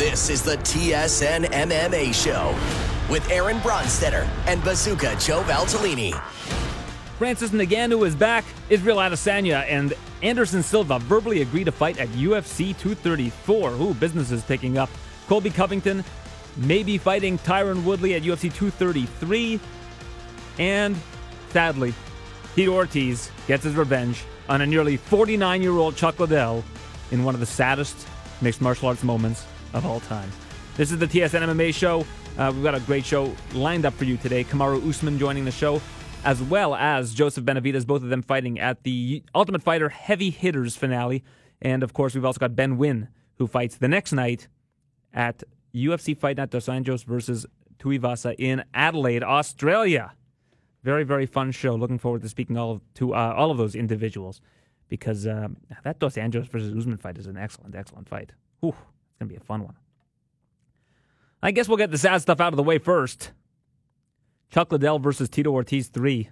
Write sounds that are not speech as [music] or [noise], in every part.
This is the TSN MMA Show with Aaron Bronsteter and Bazooka Joe Valtellini. Francis Ngannou is back. Israel Adesanya and Anderson Silva verbally agree to fight at UFC 234. Ooh, business is picking up. Colby Covington may be fighting Tyron Woodley at UFC 233. And sadly, Tito Ortiz gets his revenge on a nearly 49 year old Chuck Liddell in one of the saddest mixed martial arts moments of all time. This is the TSN MMA show. Uh, we've got a great show lined up for you today. Kamaru Usman joining the show, as well as Joseph Benavidez, both of them fighting at the Ultimate Fighter Heavy Hitters finale. And of course, we've also got Ben Nguyen, who fights the next night at UFC Fight Night Dos Anjos versus Tuivasa in Adelaide, Australia. Very, very fun show. Looking forward to speaking all of, to uh, all of those individuals because um, that Dos Anjos versus Usman fight is an excellent, excellent fight. Whew, going to be a fun one. I guess we'll get the sad stuff out of the way first. Chuck Liddell versus Tito Ortiz 3.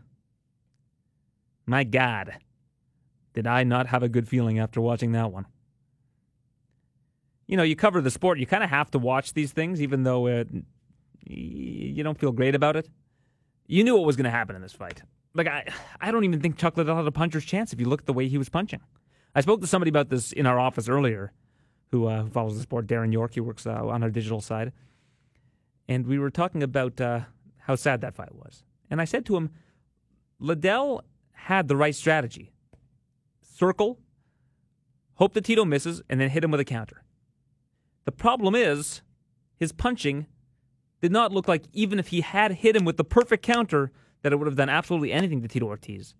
My God, did I not have a good feeling after watching that one? You know, you cover the sport, you kind of have to watch these things, even though it, you don't feel great about it. You knew what was going to happen in this fight. Like, I, I don't even think Chuck Liddell had a puncher's chance if you look at the way he was punching. I spoke to somebody about this in our office earlier who, uh, follows the sport, Darren York. He works uh, on our digital side and we were talking about uh, how sad that fight was. And I said to him, Liddell had the right strategy circle, hope that Tito misses, and then hit him with a counter. The problem is, his punching did not look like, even if he had hit him with the perfect counter, that it would have done absolutely anything to Tito Ortiz.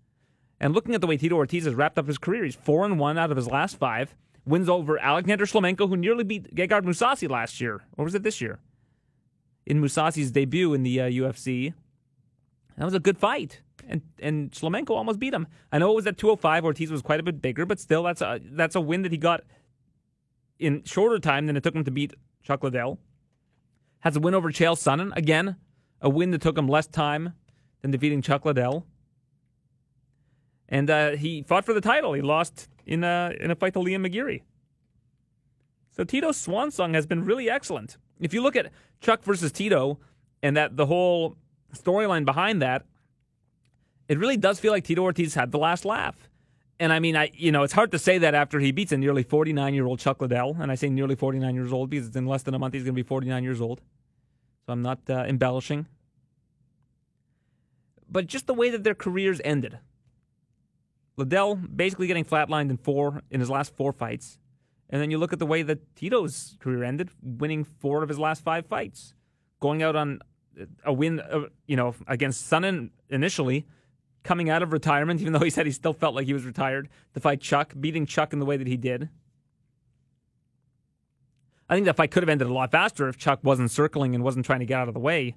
And looking at the way Tito Ortiz has wrapped up his career, he's 4 and 1 out of his last five, wins over Alexander Shlemenko, who nearly beat Gegard Mousasi last year. Or was it this year? in Mousasi's debut in the uh, UFC. That was a good fight, and and Shlemenko almost beat him. I know it was at 205. Ortiz was quite a bit bigger, but still, that's a that's a win that he got in shorter time than it took him to beat Chuck Liddell. Has a win over Chael Sonnen again, a win that took him less time than defeating Chuck Liddell. And uh, he fought for the title. He lost in a in a fight to Liam McGeary. So Tito's swan song has been really excellent. If you look at Chuck versus Tito and that the whole storyline behind that, it really does feel like Tito Ortiz had the last laugh. And I mean, I you know, it's hard to say that after he beats a nearly 49 year old Chuck Liddell, and I say nearly 49 years old because it's in less than a month he's going to be 49 years old. So I'm not uh, embellishing. But just the way that their careers ended. Liddell basically getting flatlined in four in his last four fights. And then you look at the way that Tito's career ended, winning four of his last five fights, going out on a win, uh, you know, against Sonnen initially, coming out of retirement, even though he said he still felt like he was retired, to fight Chuck, beating Chuck in the way that he did. I think that fight could have ended a lot faster if Chuck wasn't circling and wasn't trying to get out of the way.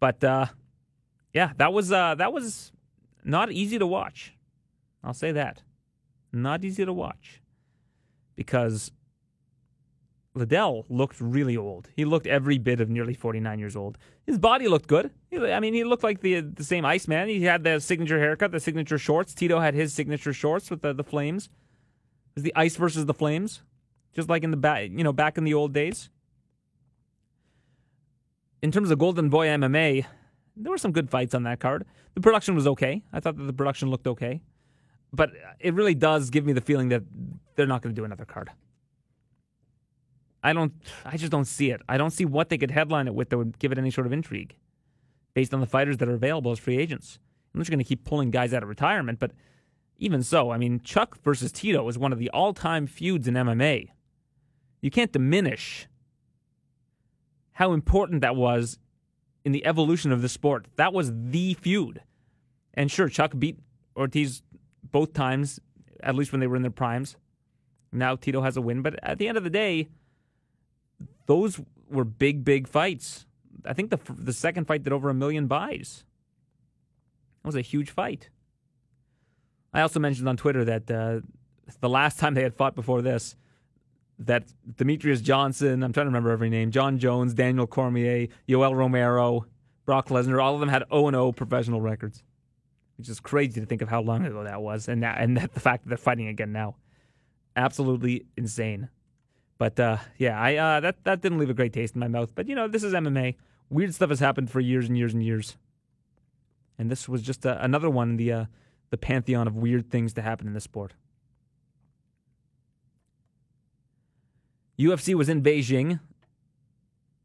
But uh, yeah, that was uh, that was not easy to watch. I'll say that. Not easy to watch because Liddell looked really old. He looked every bit of nearly 49 years old. His body looked good. I mean, he looked like the the same Iceman. He had the signature haircut, the signature shorts. Tito had his signature shorts with the, the flames. It was the ice versus the flames, just like in the back, you know, back in the old days. In terms of Golden Boy MMA, there were some good fights on that card. The production was okay. I thought that the production looked okay but it really does give me the feeling that they're not going to do another card. I don't. I just don't see it. I don't see what they could headline it with that would give it any sort of intrigue, based on the fighters that are available as free agents. I'm just going to keep pulling guys out of retirement, but even so, I mean, Chuck versus Tito is one of the all-time feuds in MMA. You can't diminish how important that was in the evolution of the sport. That was the feud, and sure, Chuck beat Ortiz both times, at least when they were in their primes. Now Tito has a win, but at the end of the day, those were big, big fights. I think the the second fight did over a million buys. That was a huge fight. I also mentioned on Twitter that uh, the last time they had fought before this, that Demetrious Johnson, I'm trying to remember every name, Jon Jones, Daniel Cormier, Yoel Romero, Brock Lesnar, all of them had 0 0 professional records which is crazy to think of how long ago that was, and that, and that the fact that they're fighting again now, absolutely insane. But uh, yeah, I uh, that that didn't leave a great taste in my mouth. But you know, this is MMA. Weird stuff has happened for years and years and years. And this was just uh, another one in the uh, the pantheon of weird things to happen in this sport. UFC was in Beijing.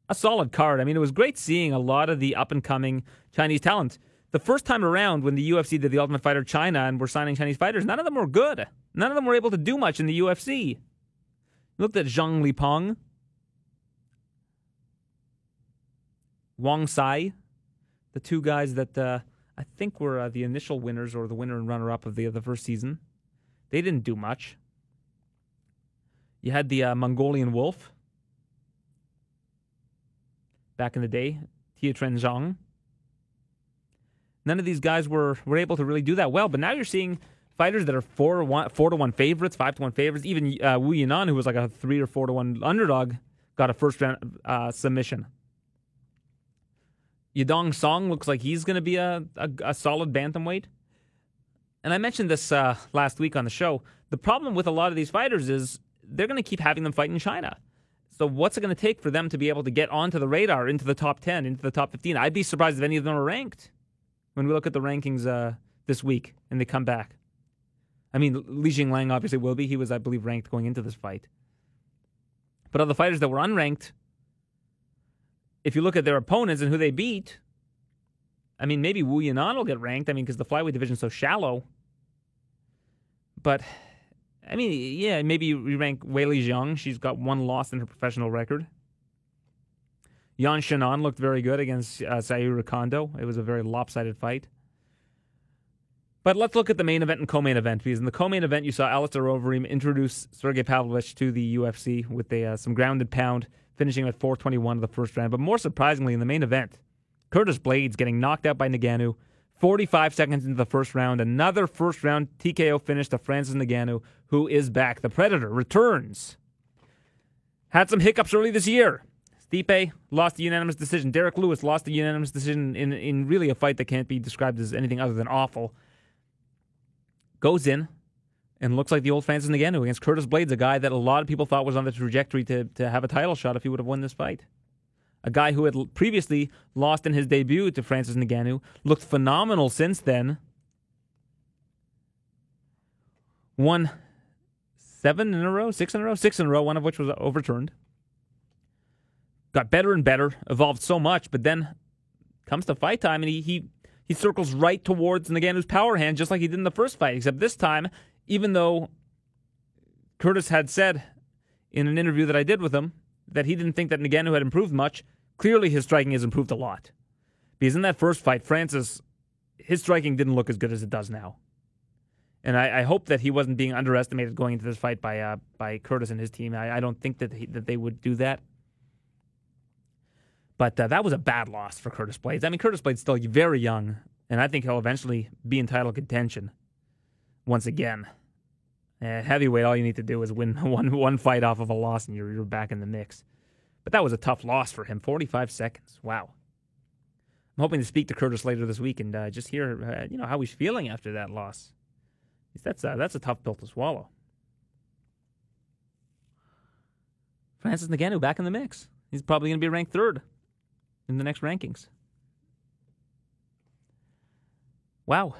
A solid card. I mean, it was great seeing a lot of the up and coming Chinese talent. The first time around when the UFC did the Ultimate Fighter China and were signing Chinese fighters, none of them were good. None of them were able to do much in the UFC. Looked at Zhang Lipeng, Wang Sai, the two guys that uh, I think were uh, the initial winners or the winner and runner up of the, the first season. They didn't do much. You had the uh, Mongolian Wolf back in the day, Tien Zhang. None of these guys were, were able to really do that well, but now you're seeing fighters that are four to one, four to one favorites, five to one favorites. Even uh, Wu Yanan, who was like a three or four to one underdog, got a first round uh, submission. Yadong Song looks like he's going to be a, a, a, solid bantamweight. And I mentioned this uh, last week on the show. The problem with a lot of these fighters is they're going to keep having them fight in China. So what's it going to take for them to be able to get onto the radar, into the top 10, into the top 15? I'd be surprised if any of them are ranked when we look at the rankings uh, this week and they come back. I mean, Li Jingliang obviously will be. He was, I believe, ranked going into this fight. But other fighters that were unranked, if you look at their opponents and who they beat, I mean, maybe Wu Yanan will get ranked. I mean, because the flyweight division is so shallow. But, I mean, yeah, maybe you rank Weili Zhang. She's got one loss in her professional record. Yan Xiaonan looked very good against uh, Sayuri Kondo. It was a very lopsided fight. But let's look at the main event and co-main event because in the co-main event you saw Alistair Overeem introduce Sergey Pavlovich to the UFC with a, uh, some grounded pound, finishing at 421 of the first round. But more surprisingly, in the main event, Curtis Blaydes getting knocked out by Ngannou 45 seconds into the first round. Another first round TKO finish to Francis Ngannou, who is back. The Predator returns. Had some hiccups early this year. Stipe lost the unanimous decision. Derrick Lewis lost the unanimous decision in, in really a fight that can't be described as anything other than awful goes in and looks like the old Francis Ngannou against Curtis Blaydes, a guy that a lot of people thought was on the trajectory to, to have a title shot if he would have won this fight. A guy who had previously lost in his debut to Francis Ngannou, looked phenomenal since then. Won seven in a row, six in a row, six in a row, one of which was overturned. Got better and better, evolved so much, but then comes to fight time and he, he he circles right towards Ngannou's power hand, just like he did in the first fight. Except this time, even though Curtis had said in an interview that I did with him that he didn't think that Ngannou had improved much, clearly his striking has improved a lot. Because in that first fight, Francis, his striking didn't look as good as it does now. And I, I hope that he wasn't being underestimated going into this fight by uh, by Curtis and his team. I, I don't think that he, that they would do that. But uh, that was a bad loss for Curtis Blaydes. I mean, Curtis Blaydes still very young, and I think he'll eventually be in title contention once again. Uh, heavyweight, all you need to do is win [laughs] one one fight off of a loss, and you're you're back in the mix. But that was a tough loss for him. 45 seconds. Wow. I'm hoping to speak to Curtis later this week and uh, just hear uh, you know how he's feeling after that loss. That's uh, that's a tough pill to swallow. Francis Ngannou back in the mix. He's probably going to be ranked third in the next rankings. Wow.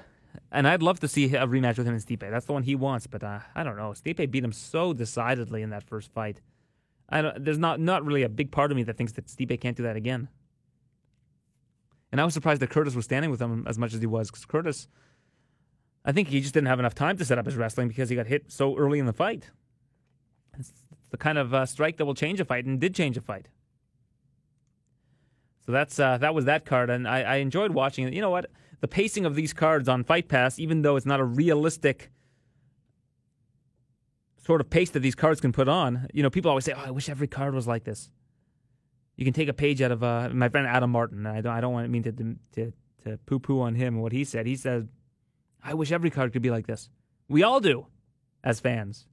And I'd love to see a rematch with him and Stipe. That's the one he wants, but uh, I don't know. Stipe beat him so decidedly in that first fight. I don't, there's not, not really a big part of me that thinks that Stipe can't do that again. And I was surprised that Curtis was standing with him as much as he was, because Curtis, I think he just didn't have enough time to set up his wrestling because he got hit so early in the fight. It's the kind of uh, strike that will change a fight and did change a fight. So that's uh, that was that card, and I, I enjoyed watching it. You know what? The pacing of these cards on Fight Pass, even though it's not a realistic sort of pace that these cards can put on, you know, people always say, "Oh, I wish every card was like this." You can take a page out of uh, my friend Adam Martin. I don't, I don't want to mean to to to poo poo on him and what he said. He said, "I wish every card could be like this." We all do, as fans.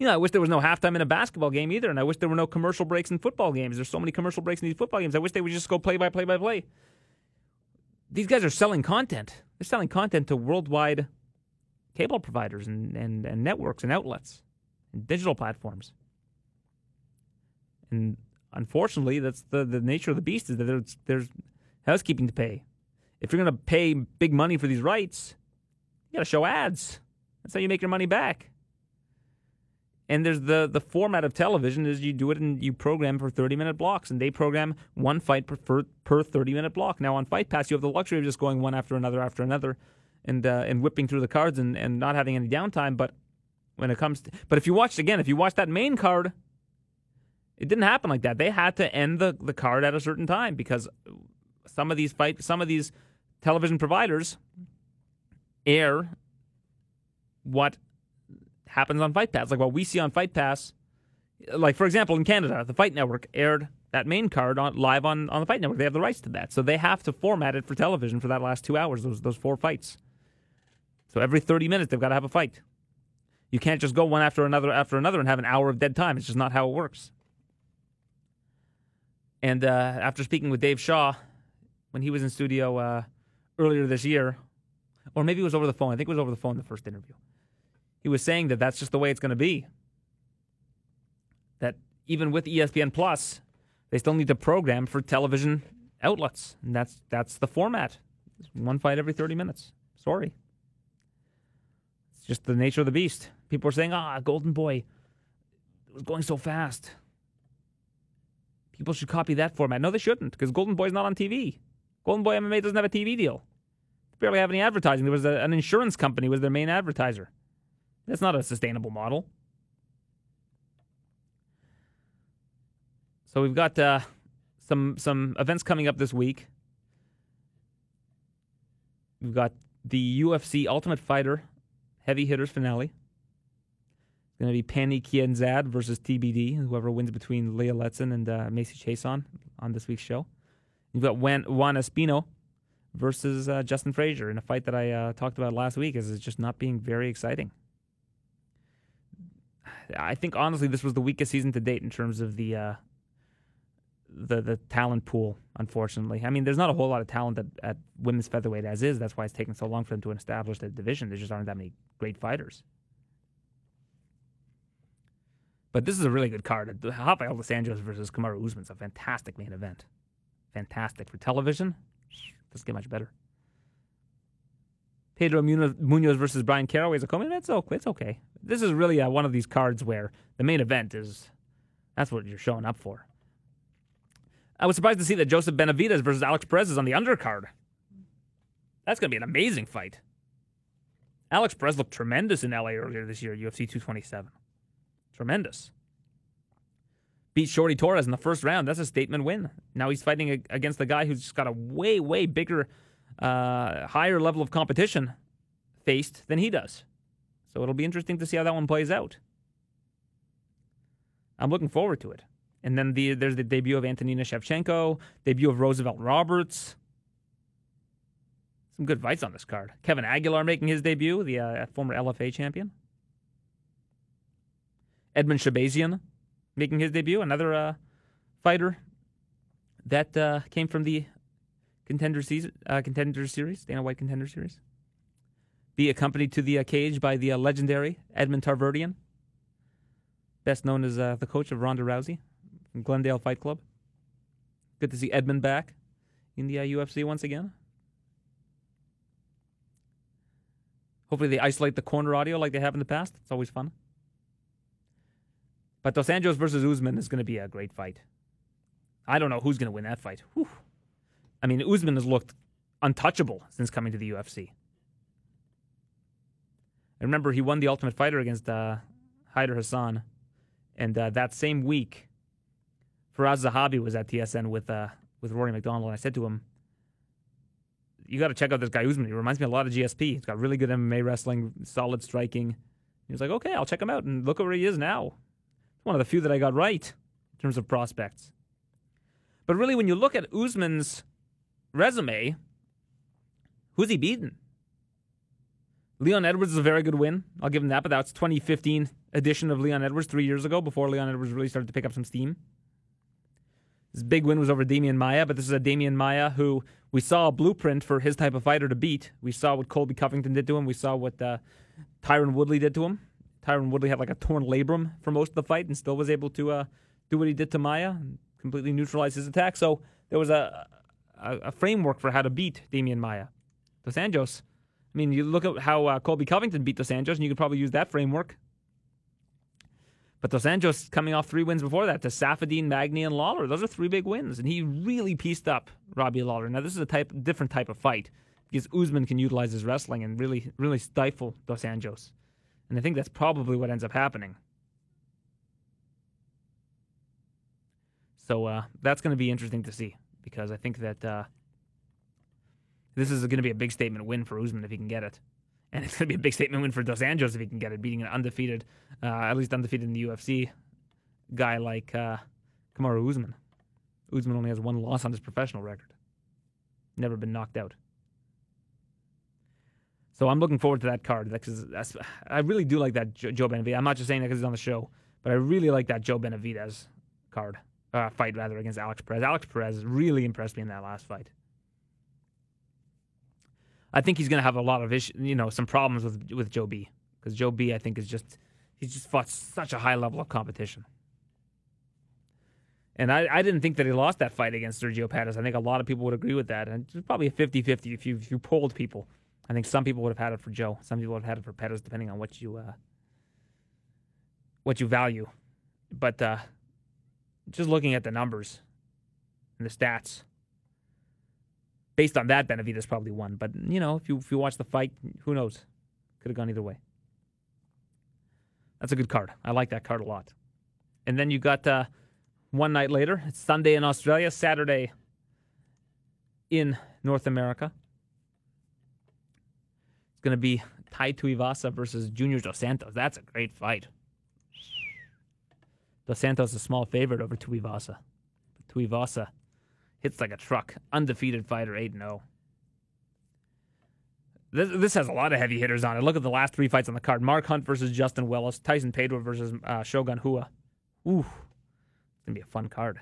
You know, I wish there was no halftime in a basketball game either, and I wish there were no commercial breaks in football games. There's so many commercial breaks in these football games. I wish they would just go play by play by play. These guys are selling content. They're selling content to worldwide cable providers and, and, and networks and outlets and digital platforms. And unfortunately, that's the, the nature of the beast is that there's, there's housekeeping to pay. If you're going to pay big money for these rights, you got to show ads. That's how you make your money back. And there's the the format of television is you do it and you program for 30 minute blocks, and they program one fight per per 30 minute block. Now on Fight Pass, you have the luxury of just going one after another after another, and uh, and whipping through the cards and, and not having any downtime. But when it comes, to, but if you watched again, if you watched that main card, it didn't happen like that. They had to end the, the card at a certain time because some of these fight, some of these television providers air what happens on Fight Pass. Like what we see on Fight Pass, like for example in Canada, the Fight Network aired that main card on live on, on the Fight Network. They have the rights to that, so they have to format it for television for that last two hours. Those those four fights. So every thirty minutes they've got to have a fight. You can't just go one after another after another and have an hour of dead time. It's just not how it works. And uh, after speaking with Dave Shaw when he was in studio uh, earlier this year, or maybe it was over the phone. I think it was over the phone the first interview he was saying that that's just the way it's going to be. That even with ESPN Plus, they still need to program for television outlets, and that's that's the format. one fight every 30 minutes. Sorry. It's just the nature of the beast. People are saying, "Ah, Golden Boy, it was going so fast." People should copy that format. No, they shouldn't, because Golden Boy's not on TV. Golden Boy MMA doesn't have a TV deal. They barely have any advertising. There was a, an insurance company was their main advertiser. That's not a sustainable model. So we've got uh, some some events coming up this week. We've got the UFC Ultimate Fighter Heavy Hitters finale. It's going to be Pannie Kianzad versus TBD, whoever wins between Leah Letson and uh, Macy Chiasson on this week's show. You've got Juan, Juan Espino versus uh, Justin Frazier in a fight that I uh, talked about last week as it's just not being very exciting. I think honestly this was the weakest season to date in terms of the uh, the the talent pool. Unfortunately, I mean, there's not a whole lot of talent at, at women's featherweight as is. That's why it's taken so long for them to establish the division. There just aren't that many great fighters. But this is a really good card. Rafael dos Anjos versus Kamaru Usman is a fantastic main event. Fantastic for television. Doesn't get much better. Pedro Munhoz versus Bryan Caraway is a co-main event. It's, it's okay. This is really one of these cards where the main event is that's what you're showing up for. I was surprised to see that Joseph Benavidez versus Alex Perez is on the undercard. That's going to be an amazing fight. Alex Perez looked tremendous in LA earlier this year, UFC 227. Tremendous. Beat Shorty Torres in the first round. That's a statement win. Now he's fighting against the guy who's just got a way, way bigger uh, higher level of competition faced than he does. So it'll be interesting to see how that one plays out. I'm looking forward to it. And then the, there's the debut of Antonina Shevchenko, debut of Roosevelt Roberts. Some good fights on this card. Kevin Aguilar making his debut, the uh, former LFA champion. Edmen Shahbazyan making his debut, another uh, fighter that uh, came from the contender season, uh, contender series, Dana White contender series. Be accompanied to the uh, cage by the uh, legendary Edmond Tarverdyan, best known as uh, the coach of Ronda Rousey from Glendale Fight Club. Good to see Edmond back in the UFC uh, once again. Hopefully, they isolate the corner audio like they have in the past. It's always fun. But Dos Anjos versus Usman is going to be a great fight. I don't know who's going to win that fight. Whew. I mean, Usman has looked untouchable since coming to the UFC. I remember he won the Ultimate Fighter against uh, Hayder Hassan, and uh, that same week, Firas Zahabi was at TSN with uh, with Rory MacDonald, and I said to him, "You got to check out this guy Usman. He reminds me a lot of GSP. He's got really good MMA wrestling, solid striking." He was like, "Okay, I'll check him out." And look where he is now. One of the few that I got right in terms of prospects. But really, when you look at Usman's resume, who's he beaten? Leon Edwards is a very good win. I'll give him that, but that's 2015 edition of Leon Edwards three years ago, before Leon Edwards really started to pick up some steam. His big win was over Demian Maya, but this is a Demian Maya who we saw a blueprint for his type of fighter to beat. We saw what Colby Covington did to him. We saw what uh, Tyron Woodley did to him. Tyron Woodley had like a torn labrum for most of the fight and still was able to uh, do what he did to Maya and completely neutralize his attack. So there was a, a, framework for how to beat Demian Maya. Dos Anjos, I mean, you look at how uh, Colby Covington beat Dos Anjos, and you could probably use that framework. But Dos Anjos coming off three wins before that to Saffiedine, Magny, and Lawler. Those are three big wins, and he really pieced up Robbie Lawler. Now this is a type different type of fight because Usman can utilize his wrestling and really really stifle Dos Anjos, and I think that's probably what ends up happening. So uh, that's going to be interesting to see because I think that uh, this is going to be a big statement win for Usman if he can get it. And [laughs] it's going to be a big statement win for Dos Anjos if he can get it, beating an undefeated, uh, at least undefeated in the UFC, guy like uh, Kamaru Usman. Usman only has one loss on his professional record. Never been knocked out. So I'm looking forward to that card because I really do like that Joe Benavidez. I'm not just saying that because he's on the show, but I really like that Joe Benavidez card uh, fight rather against Alex Perez. Alex Perez really impressed me in that last fight. I think he's going to have a lot of issues, you know, some problems with with Joe B. Because Joe B, I think, is just he's just fought such a high level of competition. And I, I didn't think that he lost that fight against Sergio Pettis. I think a lot of people would agree with that. And it's probably a 50 50 if you, if you polled people. I think some people would have had it for Joe. Some people would have had it for Pettis, depending on what you uh, what you value. But uh, just looking at the numbers and the stats, based on that, Benavidez probably won. But you know, if you if you watch the fight, who knows? Could have gone either way. That's a good card. I like that card a lot. And then you got uh, one night later. It's Sunday in Australia, Saturday in North America. It's going to be Tai Tuivasa versus Junior Dos Santos. That's a great fight. Dos Santos a small favorite over Tuivasa. Tuivasa hits like a truck. Undefeated fighter, 8 0. This, this has a lot of heavy hitters on it. Look at the last three fights on the card Mark Hunt versus Justin Willis, Tyson Pedro versus uh, Shogun Rua. Ooh, it's going to be a fun card.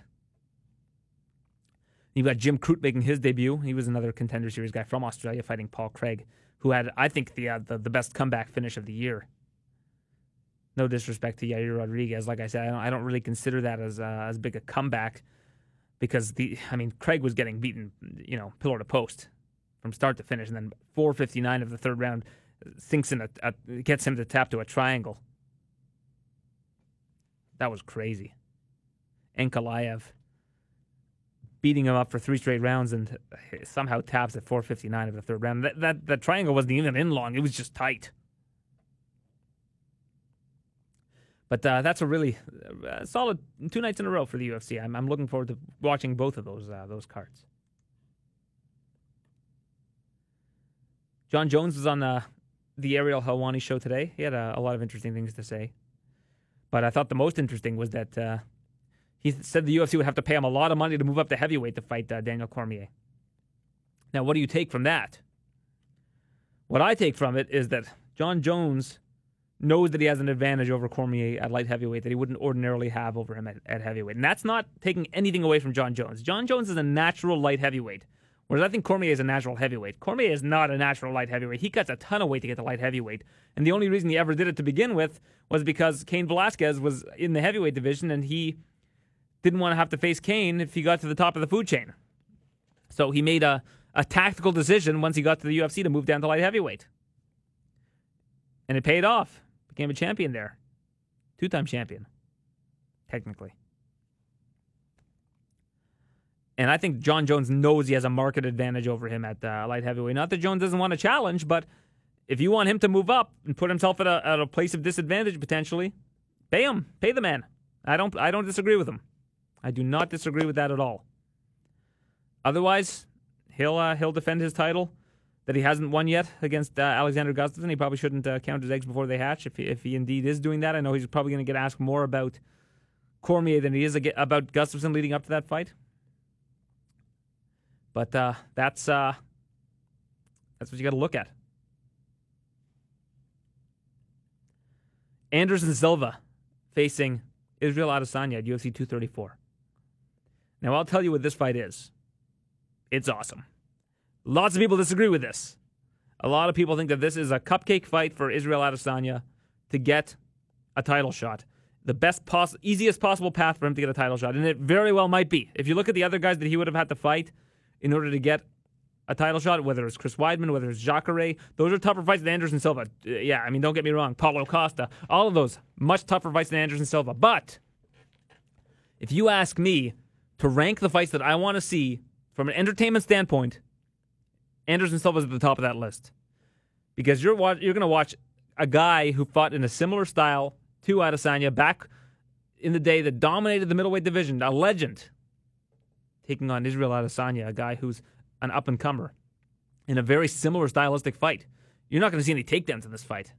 You've got Jim Crute making his debut. He was another contender series guy from Australia fighting Paul Craig, who had, I think, the, uh, the, the best comeback finish of the year. No disrespect to Yair Rodriguez. Like I said, I don't, I don't really consider that as, uh, as big a comeback because the I mean Craig was getting beaten, you know, pillar to post from start to finish, and then 4:59 of the third round sinks in a, a gets him to tap to a triangle. That was crazy. Ankalaev beating him up for three straight rounds and somehow taps at 4:59 of the third round. That that that triangle wasn't even in long; it was just tight. But uh, that's a really uh, solid two nights in a row for the UFC. I'm, I'm looking forward to watching both of those uh, those cards. Jon Jones was on the the Ariel Helwani show today. He had a, a, lot of interesting things to say, but I thought the most interesting was that uh, he said the UFC would have to pay him a lot of money to move up to heavyweight to fight uh, Daniel Cormier. Now, what do you take from that? What I take from it is that Jon Jones knows that he has an advantage over Cormier at light heavyweight that he wouldn't ordinarily have over him at, at, heavyweight. And that's not taking anything away from Jon Jones. Jon Jones is a natural light heavyweight, whereas I think Cormier is a natural heavyweight. Cormier is not a natural light heavyweight. He cuts a ton of weight to get to light heavyweight. And the only reason he ever did it to begin with was because Cain Velasquez was in the heavyweight division and he didn't want to have to face Cain if he got to the top of the food chain. So he made a, a tactical decision once he got to the UFC to move down to light heavyweight. And it paid off became a champion there. Two time champion, technically. And I think Jon Jones knows he has a market advantage over him at uh, light heavyweight. Not that Jones doesn't want a challenge, but if you want him to move up and put himself at a, at a place of disadvantage potentially, pay him. Pay the man. I don't I don't disagree with him. I do not disagree with that at all. Otherwise, he'll uh, he'll defend his title that he hasn't won yet against uh, Alexander Gustafsson. He probably shouldn't uh, count his eggs before they hatch if he, if he indeed is doing that. I know he's probably going to get asked more about Cormier than he is about Gustafsson leading up to that fight. But uh, that's uh, that's what you got to look at. Anderson Silva facing Israel Adesanya at UFC 234. Now I'll tell you what this fight is. It's awesome. Lots of people disagree with this. A lot of people think that this is a cupcake fight for Israel Adesanya to get a title shot. the best poss- easiest possible path for him to get a title shot, and it very well might be. If you look at the other guys that he would have had to fight in order to get a title shot, whether it's Chris Weidman, whether it's Jacare, those are tougher fights than Anderson Silva. Yeah, I mean, don't get me wrong, Paulo Costa, all of those much tougher fights than Anderson Silva. But if you ask me to rank the fights that I want to see from an entertainment standpoint, Anderson Silva's at the top of that list because you're you're going to watch a guy who fought in a similar style to Adesanya back in the day that dominated the middleweight division, a legend, taking on Israel Adesanya, a guy who's an up and comer in a very similar stylistic fight. You're not going to see any takedowns in this fight.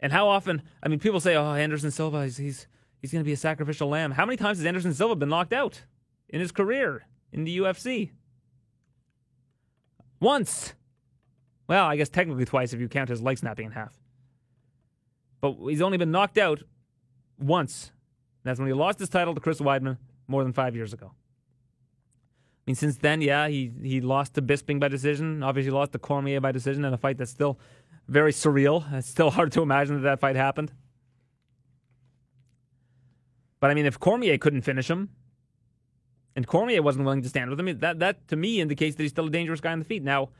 And how often? I mean, people say, "Oh, Anderson Silva, he's he's, he's going to be a sacrificial lamb." How many times has Anderson Silva been knocked out in his career in the UFC? Once. Well, I guess technically twice if you count his leg snapping in half. But he's only been knocked out once. That's when he lost his title to Chris Weidman more than five years ago. I mean, since then, yeah, he, he lost to Bisping by decision. Obviously, lost to Cormier by decision in a fight that's still very surreal. It's still [laughs] hard to imagine that that fight happened. But I mean, if Cormier couldn't finish him, and Cormier wasn't willing to stand with him, that that to me indicates that he's still a dangerous guy on the feet. Now,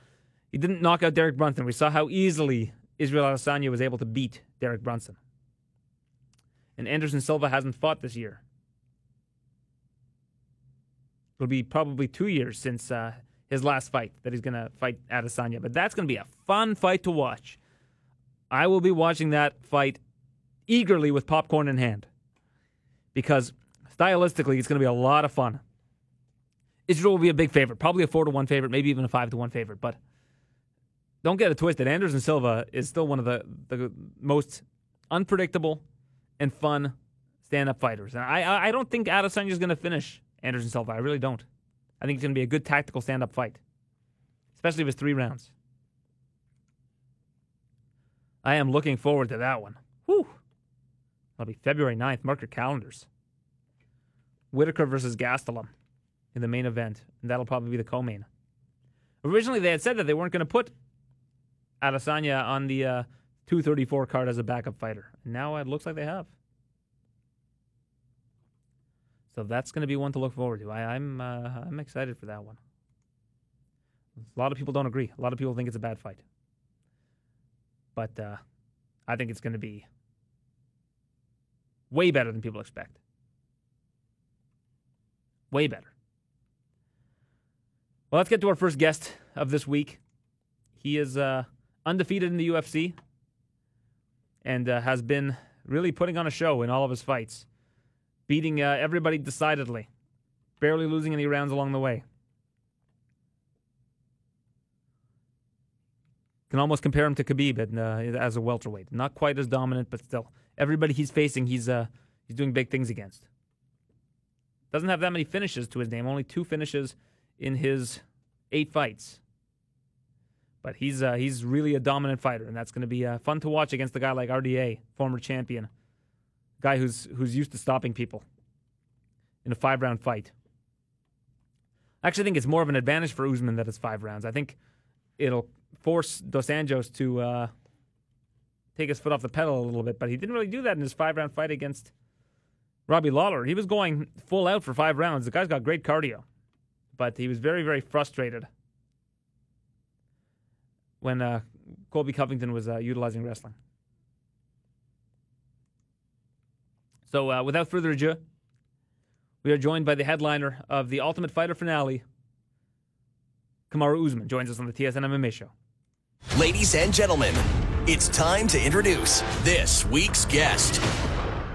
he didn't knock out Derek Brunson. We saw how easily Israel Adesanya was able to beat Derek Brunson. And Anderson Silva hasn't fought this year. It'll be probably two years since uh, his last fight that he's going to fight Adesanya. But that's going to be a fun fight to watch. I will be watching that fight eagerly with popcorn in hand because stylistically, it's going to be a lot of fun. Israel will be a big favorite, probably a four to one favorite, maybe even a five to one favorite. But don't get it twisted. Anderson Silva is still one of the, the most unpredictable and fun stand up fighters. And I, I don't think Adesanya is going to finish Anderson Silva. I really don't. I think it's going to be a good tactical stand up fight, especially if it's three rounds. I am looking forward to that one. Whew. That'll be February 9th. Mark your calendars. Whitaker versus Gastelum in the main event, and that'll probably be the co main. Originally, they had said that they weren't going to put Adesanya on the uh, 234 card as a backup fighter. Now it looks like they have. So that's going to be one to look forward to. I, am I'm, uh, I'm excited for that one. A lot of people don't agree. A lot of people think it's a bad fight. But uh, I think it's going to be way better than people expect. Way better. Well, let's get to our first guest of this week. He is uh, undefeated in the UFC, and uh, has been really putting on a show in all of his fights, beating uh, everybody decidedly, barely losing any rounds along the way. Can almost compare him to Khabib uh, as a welterweight. Not quite as dominant, but still, everybody he's facing, he's uh, he's doing big things against. Doesn't have that many finishes to his name. Only two finishes in his eight fights. But he's uh, he's really a dominant fighter, and that's going to be uh, fun to watch against a guy like RDA, former champion, guy who's who's used to stopping people in a five round fight. I actually think it's more of an advantage for Usman that it's five rounds. I think it'll force Dos Anjos to uh, take his foot off the pedal a little bit, but he didn't really do that in his five round fight against Robbie Lawler. He was going full out for five rounds. The guy's got great cardio, but he was very, very frustrated when uh, Colby Covington was uh, utilizing wrestling. So, uh, without further ado, we are joined by the headliner of the Ultimate Fighter finale. Kamaru Usman joins us on the TSN MMA show. Ladies and gentlemen, it's time to introduce this week's guest.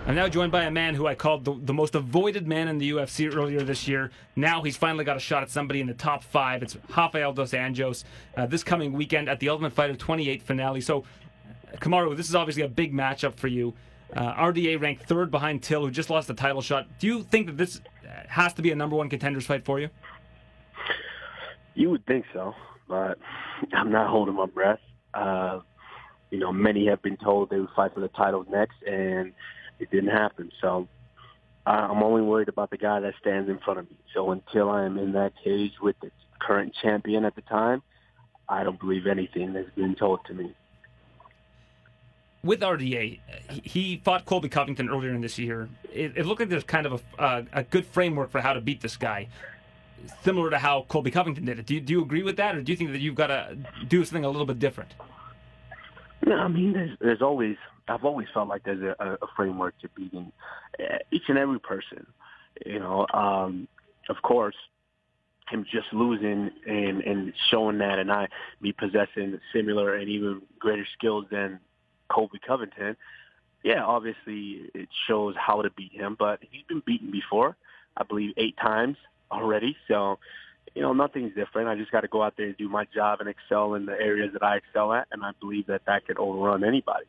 I'm now joined by a man who I called the, the, most avoided man in the UFC earlier this year. Now he's finally got a shot at somebody in the top five. It's Rafael Dos Anjos uh, this coming weekend at the Ultimate Fighter 28 finale. So, Kamaru, this is obviously a big matchup for you. Uh, RDA ranked third behind Till, who just lost the title shot. Do you think that this has to be a number one contenders fight for you? You would think so, but I'm not holding my breath. Uh, you know, many have been told they would fight for the title next, and it didn't happen. So I'm only worried about the guy that stands in front of me. So until I am in that cage with the current champion at the time, I don't believe anything that's been told to me. with RDA, he fought Colby Covington earlier in this year. It, it looked like there's kind of a, uh, a good framework for how to beat this guy, similar to how Colby Covington did it. Do you, do you agree with that, or do you think that you've got to do something a little bit different? No, I mean, there's, there's always, I've always felt like there's a, a framework to beating uh, each and every person. You know, um, of course, him just losing and and showing that, and I me possessing similar and even greater skills than Colby Covington. Yeah, obviously it shows how to beat him, but he's been beaten before. I believe eight times already. So, you know, nothing's different. I just got to go out there and do my job and excel in the areas that I excel at, and I believe that that could overrun anybody.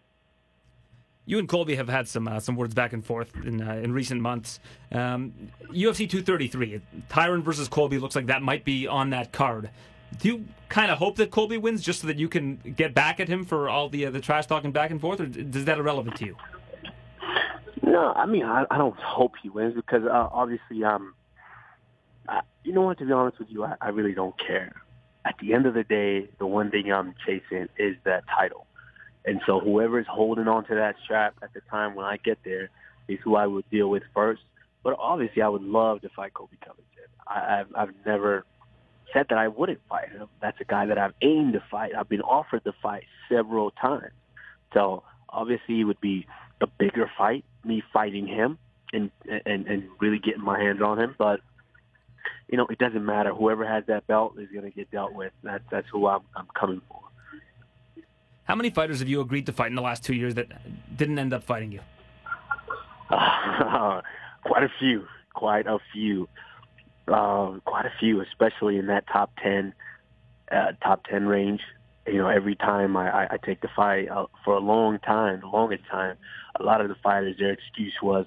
You and Colby have had some uh, some words back and forth in uh, in recent months. Um, UFC 233, Tyron versus Colby looks like that might be on that card. Do you kind of hope that Colby wins just so that you can get back at him for all the uh, the trash talking back and forth, or is that irrelevant to you? No, I mean I, I don't hope he wins because uh, obviously um, I, you know what? To be honest with you, I, I really don't care. At the end of the day, the one thing I'm chasing is that title. And so whoever is holding on to that strap at the time when I get there is who I would deal with first. But obviously, I would love to fight Colby Covington. I, I've, I've never said that I wouldn't fight him. That's a guy that I've aimed to fight. I've been offered the fight several times. So obviously, it would be a bigger fight, me fighting him and and and really getting my hands on him. But you know, it doesn't matter. Whoever has that belt is going to get dealt with. That's that's who I'm I'm coming for. How many fighters have you agreed to fight in the last two years that didn't end up fighting you? Uh, [laughs] quite a few. Quite a few. Uh, quite a few, especially in that top ten, uh, top ten range. You know, every time I, I, I take the fight uh, for a long time, the longest time, a lot of the fighters, their excuse was,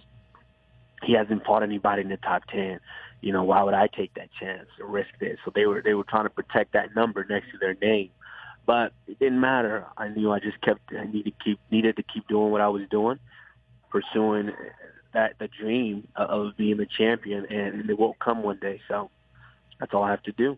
he hasn't fought anybody in the top ten. You know, why would I take that chance or risk this? So they were they were trying to protect that number next to their name. But it didn't matter. I knew I just kept I needed to keep needed to keep doing what I was doing, pursuing that the dream of being a champion, and it will come one day. So that's all I have to do.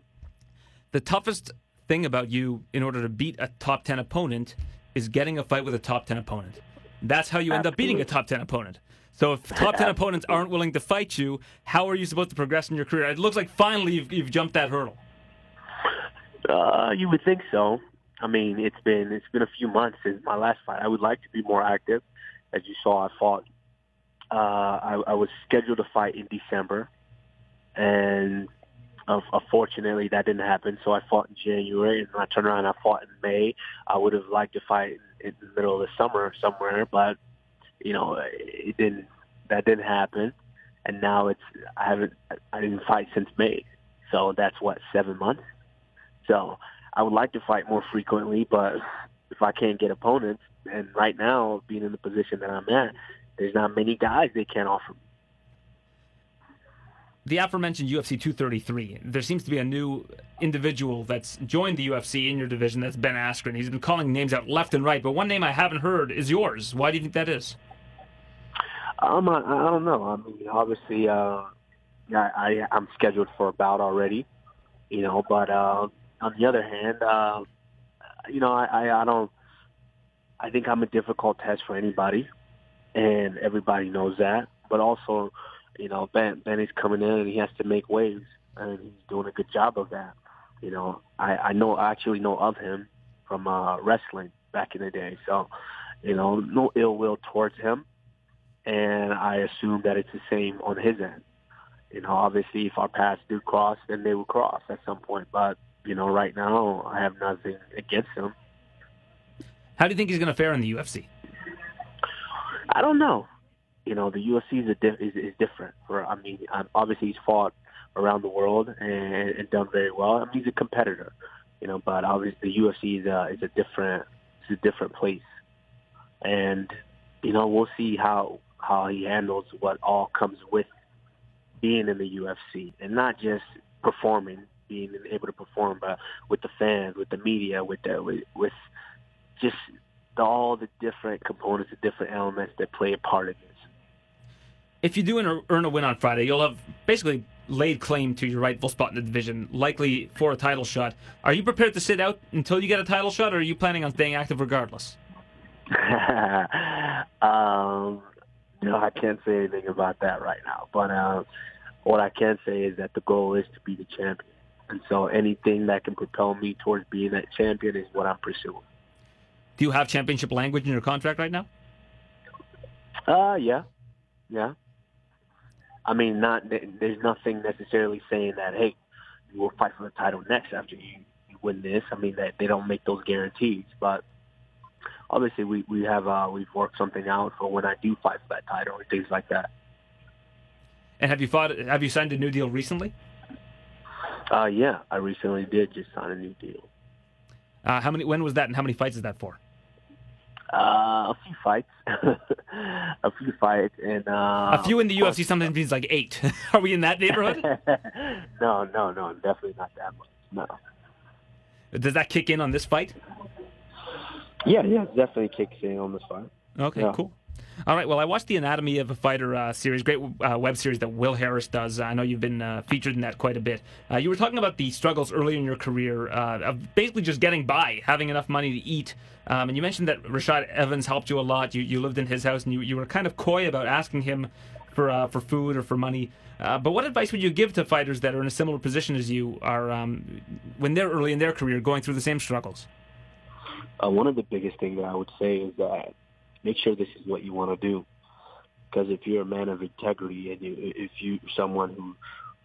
The toughest thing about you, in order to beat a top ten opponent, is getting a fight with a top ten opponent. That's how you end Absolutely. up beating a top ten opponent. So if top ten opponents aren't willing to fight you, how are you supposed to progress in your career? It looks like finally you've, you've jumped that hurdle. Uh, you would think so. I mean, it's been it's been a few months since my last fight. I would like to be more active. As you saw, I fought. Uh, I, I was scheduled to fight in December, and uh, unfortunately that didn't happen. So I fought in January, and I turned around, and I fought in May. I would have liked to fight in, in the middle of the summer somewhere, but you know, it didn't. That didn't happen, and now it's I haven't. I didn't fight since May, so that's what seven months. So I would like to fight more frequently, but if I can't get opponents, and right now being in the position that I'm at, there's not many guys they can't offer me. The aforementioned UFC 233, there seems to be a new individual that's joined the UFC in your division. That's Ben Askren. He's been calling names out left and right, but one name I haven't heard is yours. Why do you think that is? Um, I, I don't know. I mean, obviously, uh, I, I I'm scheduled for a bout already, you know, but uh, on the other hand, uh, you know, I, I, I don't. I think I'm a difficult test for anybody, and everybody knows that. But also, you know, Ben Ben is coming in and he has to make waves, and he's doing a good job of that. You know, I, I know I actually know of him from uh, wrestling back in the day, so you know, no ill will towards him, and I assume that it's the same on his end. You know, obviously, if our paths do cross, then they will cross at some point, but you know, right now I have nothing against him. How do you think he's going to fare in the UFC? I don't know. You know, the UFC is a di- is, is different. For I mean, um, obviously he's fought around the world and, and done very well. I mean, he's a competitor. You know, but obviously the UFC is a is a different is a different place, and you know we'll see how how he handles what all comes with being in the UFC and not just performing being able to perform, but with the fans, with the media, with the with, with just the, all the different components, the different elements that play a part in this. If you do earn a win on Friday, you'll have basically laid claim to your rightful spot in the division, likely for a title shot. Are you prepared to sit out until you get a title shot, or are you planning on staying active regardless? [laughs] um, no, I can't say anything about that right now. But uh, what I can say is that the goal is to be the champion. And so anything that can propel me towards being that champion is what I'm pursuing. Do you have championship language in your contract right now? Uh, yeah, yeah. I mean, not there's nothing necessarily saying that hey, you will fight for the title next after you, you win this. I mean, that they don't make those guarantees, but obviously we we have uh, we've worked something out for when I do fight for that title and things like that. And have you fought? Have you signed a new deal recently? Uh, yeah, I recently did just sign a new deal. Uh, how many? When was that, and how many fights is that for? Uh, a few fights, [laughs] a few fights, and uh, a few in the UFC sometimes means like eight. [laughs] Are we in that neighborhood? [laughs] no, no, no, definitely not that much. No. Does that kick in on this fight? Yeah, yeah, definitely kicks in on this fight. Okay, yeah. cool. All right. Well, I watched the Anatomy of a Fighter uh, series, great uh, web series that Will Harris does. I know you've been uh, featured in that quite a bit. Uh, you were talking about the struggles early in your career uh, of basically just getting by, having enough money to eat. Um, and you mentioned that Rashad Evans helped you a lot. You, you lived in his house, and you, you were kind of coy about asking him for uh, for food or for money. but what advice would you give to fighters that are in a similar position as you are um, when they're early in their career, going through the same struggles? One of the biggest things that I would say is that make sure this is what you want to do. Because if you're a man of integrity and you, if you're someone who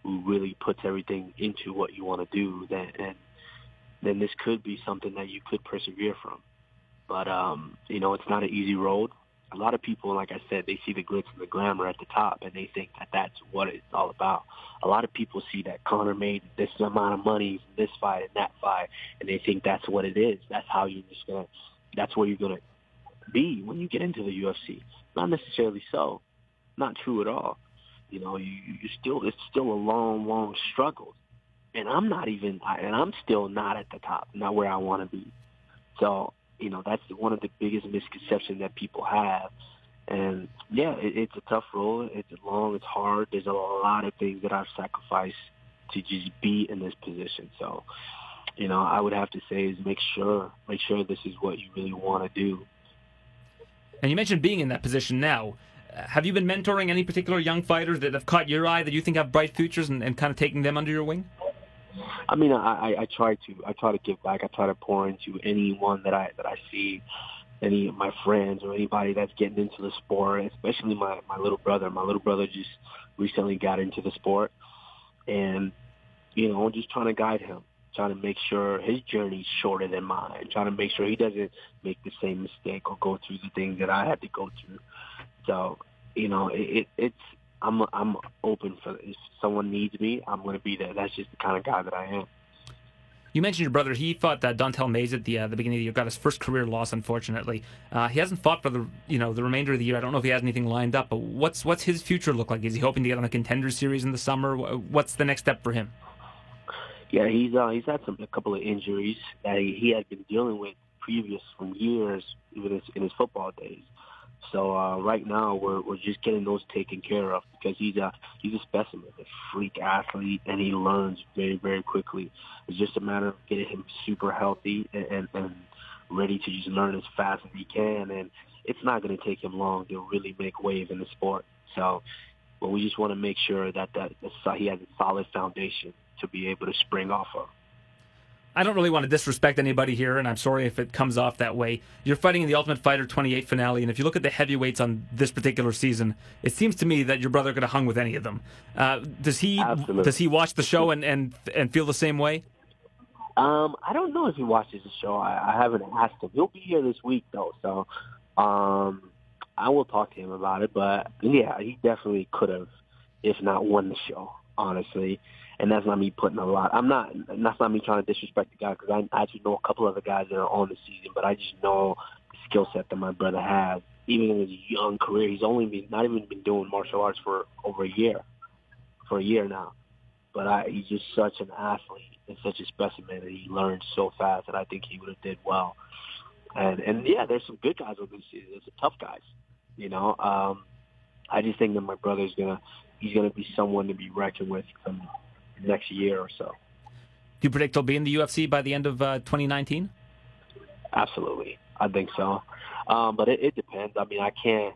who really puts everything into what you want to do, then and then this could be something that you could persevere from. But um, you know, it's not an easy road. A lot of people, like I said, they see the glitz and the glamour at the top, and they think that that's what it's all about. A lot of people see that Conor made this amount of money from this fight and that fight, and they think that's what it is. That's how you're just gonna. That's where you're gonna be when you get into the UFC. Not necessarily so. Not true at all. You know, you you still it's still a long, long struggle, and I'm not even, and I'm still not at the top, not where I want to be. So you know, that's one of the biggest misconceptions that people have. And yeah, it, it's a tough role. It's long. It's hard. There's a lot of things that I've sacrificed to just be in this position. So, you know, I would have to say is make sure, make sure this is what you really want to do. And you mentioned being in that position now. Uh, have you been mentoring any particular young fighters that have caught your eye that you think have bright futures and, and kind of taking them under your wing? I mean, I, I, I try to. I try to give back. I try to pour into anyone that I that I see, any of my friends or anybody that's getting into the sport. Especially my my little brother. My little brother just recently got into the sport, and you know, I'm just trying to guide him, trying to make sure his journey's shorter than mine, trying to make sure he doesn't make the same mistake or go through the things that I had to go through. So, you know, it, it it's I'm I'm open for if someone needs me, I'm going to be there. That's just the kind of guy that I am. You mentioned your brother. He fought uh, Don'Tale Mayes at the uh, the beginning of the year. Got his first career loss, unfortunately. Uh, he hasn't fought for the you know the remainder of the year. I don't know if he has anything lined up. But what's what's his future look like? Is he hoping to get on the contender series in the summer? What's the next step for him? Yeah, he's uh, he's had some a couple of injuries that he, he had been dealing with previous from years, even in his football days. So uh, right now we're we're just getting those taken care of because he's a he's a specimen, a freak athlete, and he learns very very quickly. It's just a matter of getting him super healthy and, and, and ready to just learn as fast as he can. And it's not going to take him long to really make wave in the sport. So, but we just want to make sure that, that he has a solid foundation to be able to spring off of. I don't really want to disrespect anybody here, and I'm sorry if it comes off that way. You're fighting in the Ultimate Fighter 28 finale, and if you look at the heavyweights on this particular season, it seems to me that your brother could have hung with any of them. Uh, does he? Absolutely. Does he watch the show and, and and feel the same way? Um, I don't know if he watches the show. I, I haven't asked him. He'll be here this week though, so um, I will talk to him about it. But yeah, he definitely could have, if not won the show. Honestly, and that's not me putting a lot. I'm not. That's not me trying to disrespect the guy because I I actually know a couple of the guys that are on the season, but I just know the skill set that my brother has. Even in his young career, he's only been not even been doing martial arts for over a year, for a year now. But I, he's just such an athlete and such a specimen, and he learns so fast that I think he would have did well. And and yeah, there's some good guys on this season. There's some tough guys, you know. Um, I just think that my brother's gonna he's gonna be someone to be reckoned with from next year or so. Do you predict he'll be in the UFC by the end of uh, 2019? Absolutely, I think so. Um, but it, it depends. I mean, I can't.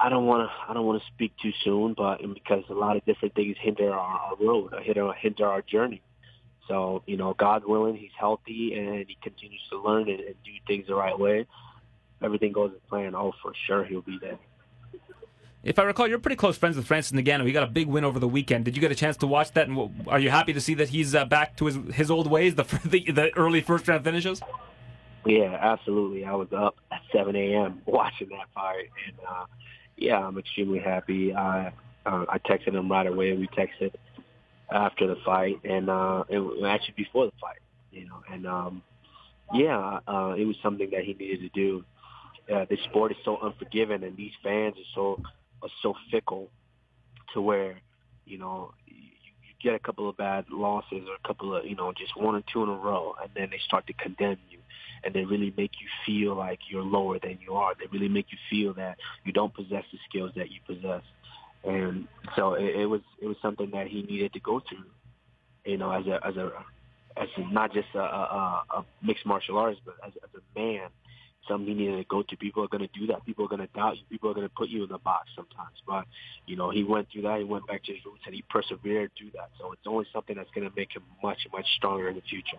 I don't want to. I don't want to speak too soon, but because a lot of different things hinder our, our road, hinder hinder our journey. So you know, God willing, he's healthy and he continues to learn and, and do things the right way. Everything goes as planned. Oh, for sure, he'll be there. If I recall, you're pretty close friends with Francis Ngannou. He got a big win over the weekend. Did you get a chance to watch that? And are you happy to see that he's uh, back to his his old ways, the, [laughs] the the early first round finishes? Yeah, absolutely. I was up at 7 a.m. [laughs] watching that fight, and uh, yeah, I'm extremely happy. I uh, I texted him right away. We texted after the fight, and uh, it actually before the fight, you know. And um, yeah, uh, it was something that he needed to do. Uh, the sport is so unforgiving, and these fans are so are so fickle to where you know you, get a couple of bad losses or a couple of you know just one or two in a row, and then they start to condemn you and they really make you feel like you're lower than you are. They really make you feel that you don't possess the skills that you possess. And so it, it was it was something that he needed to go through, you know, as a as a as not just a, a, a mixed martial artist, but as, as a man, something he needed to go to. People are going to do that. People are going to doubt you. People are going to put you in the box sometimes. But you know, he went through that. He went back to his roots and he persevered through that. So it's only something that's going to make him much much stronger in the future.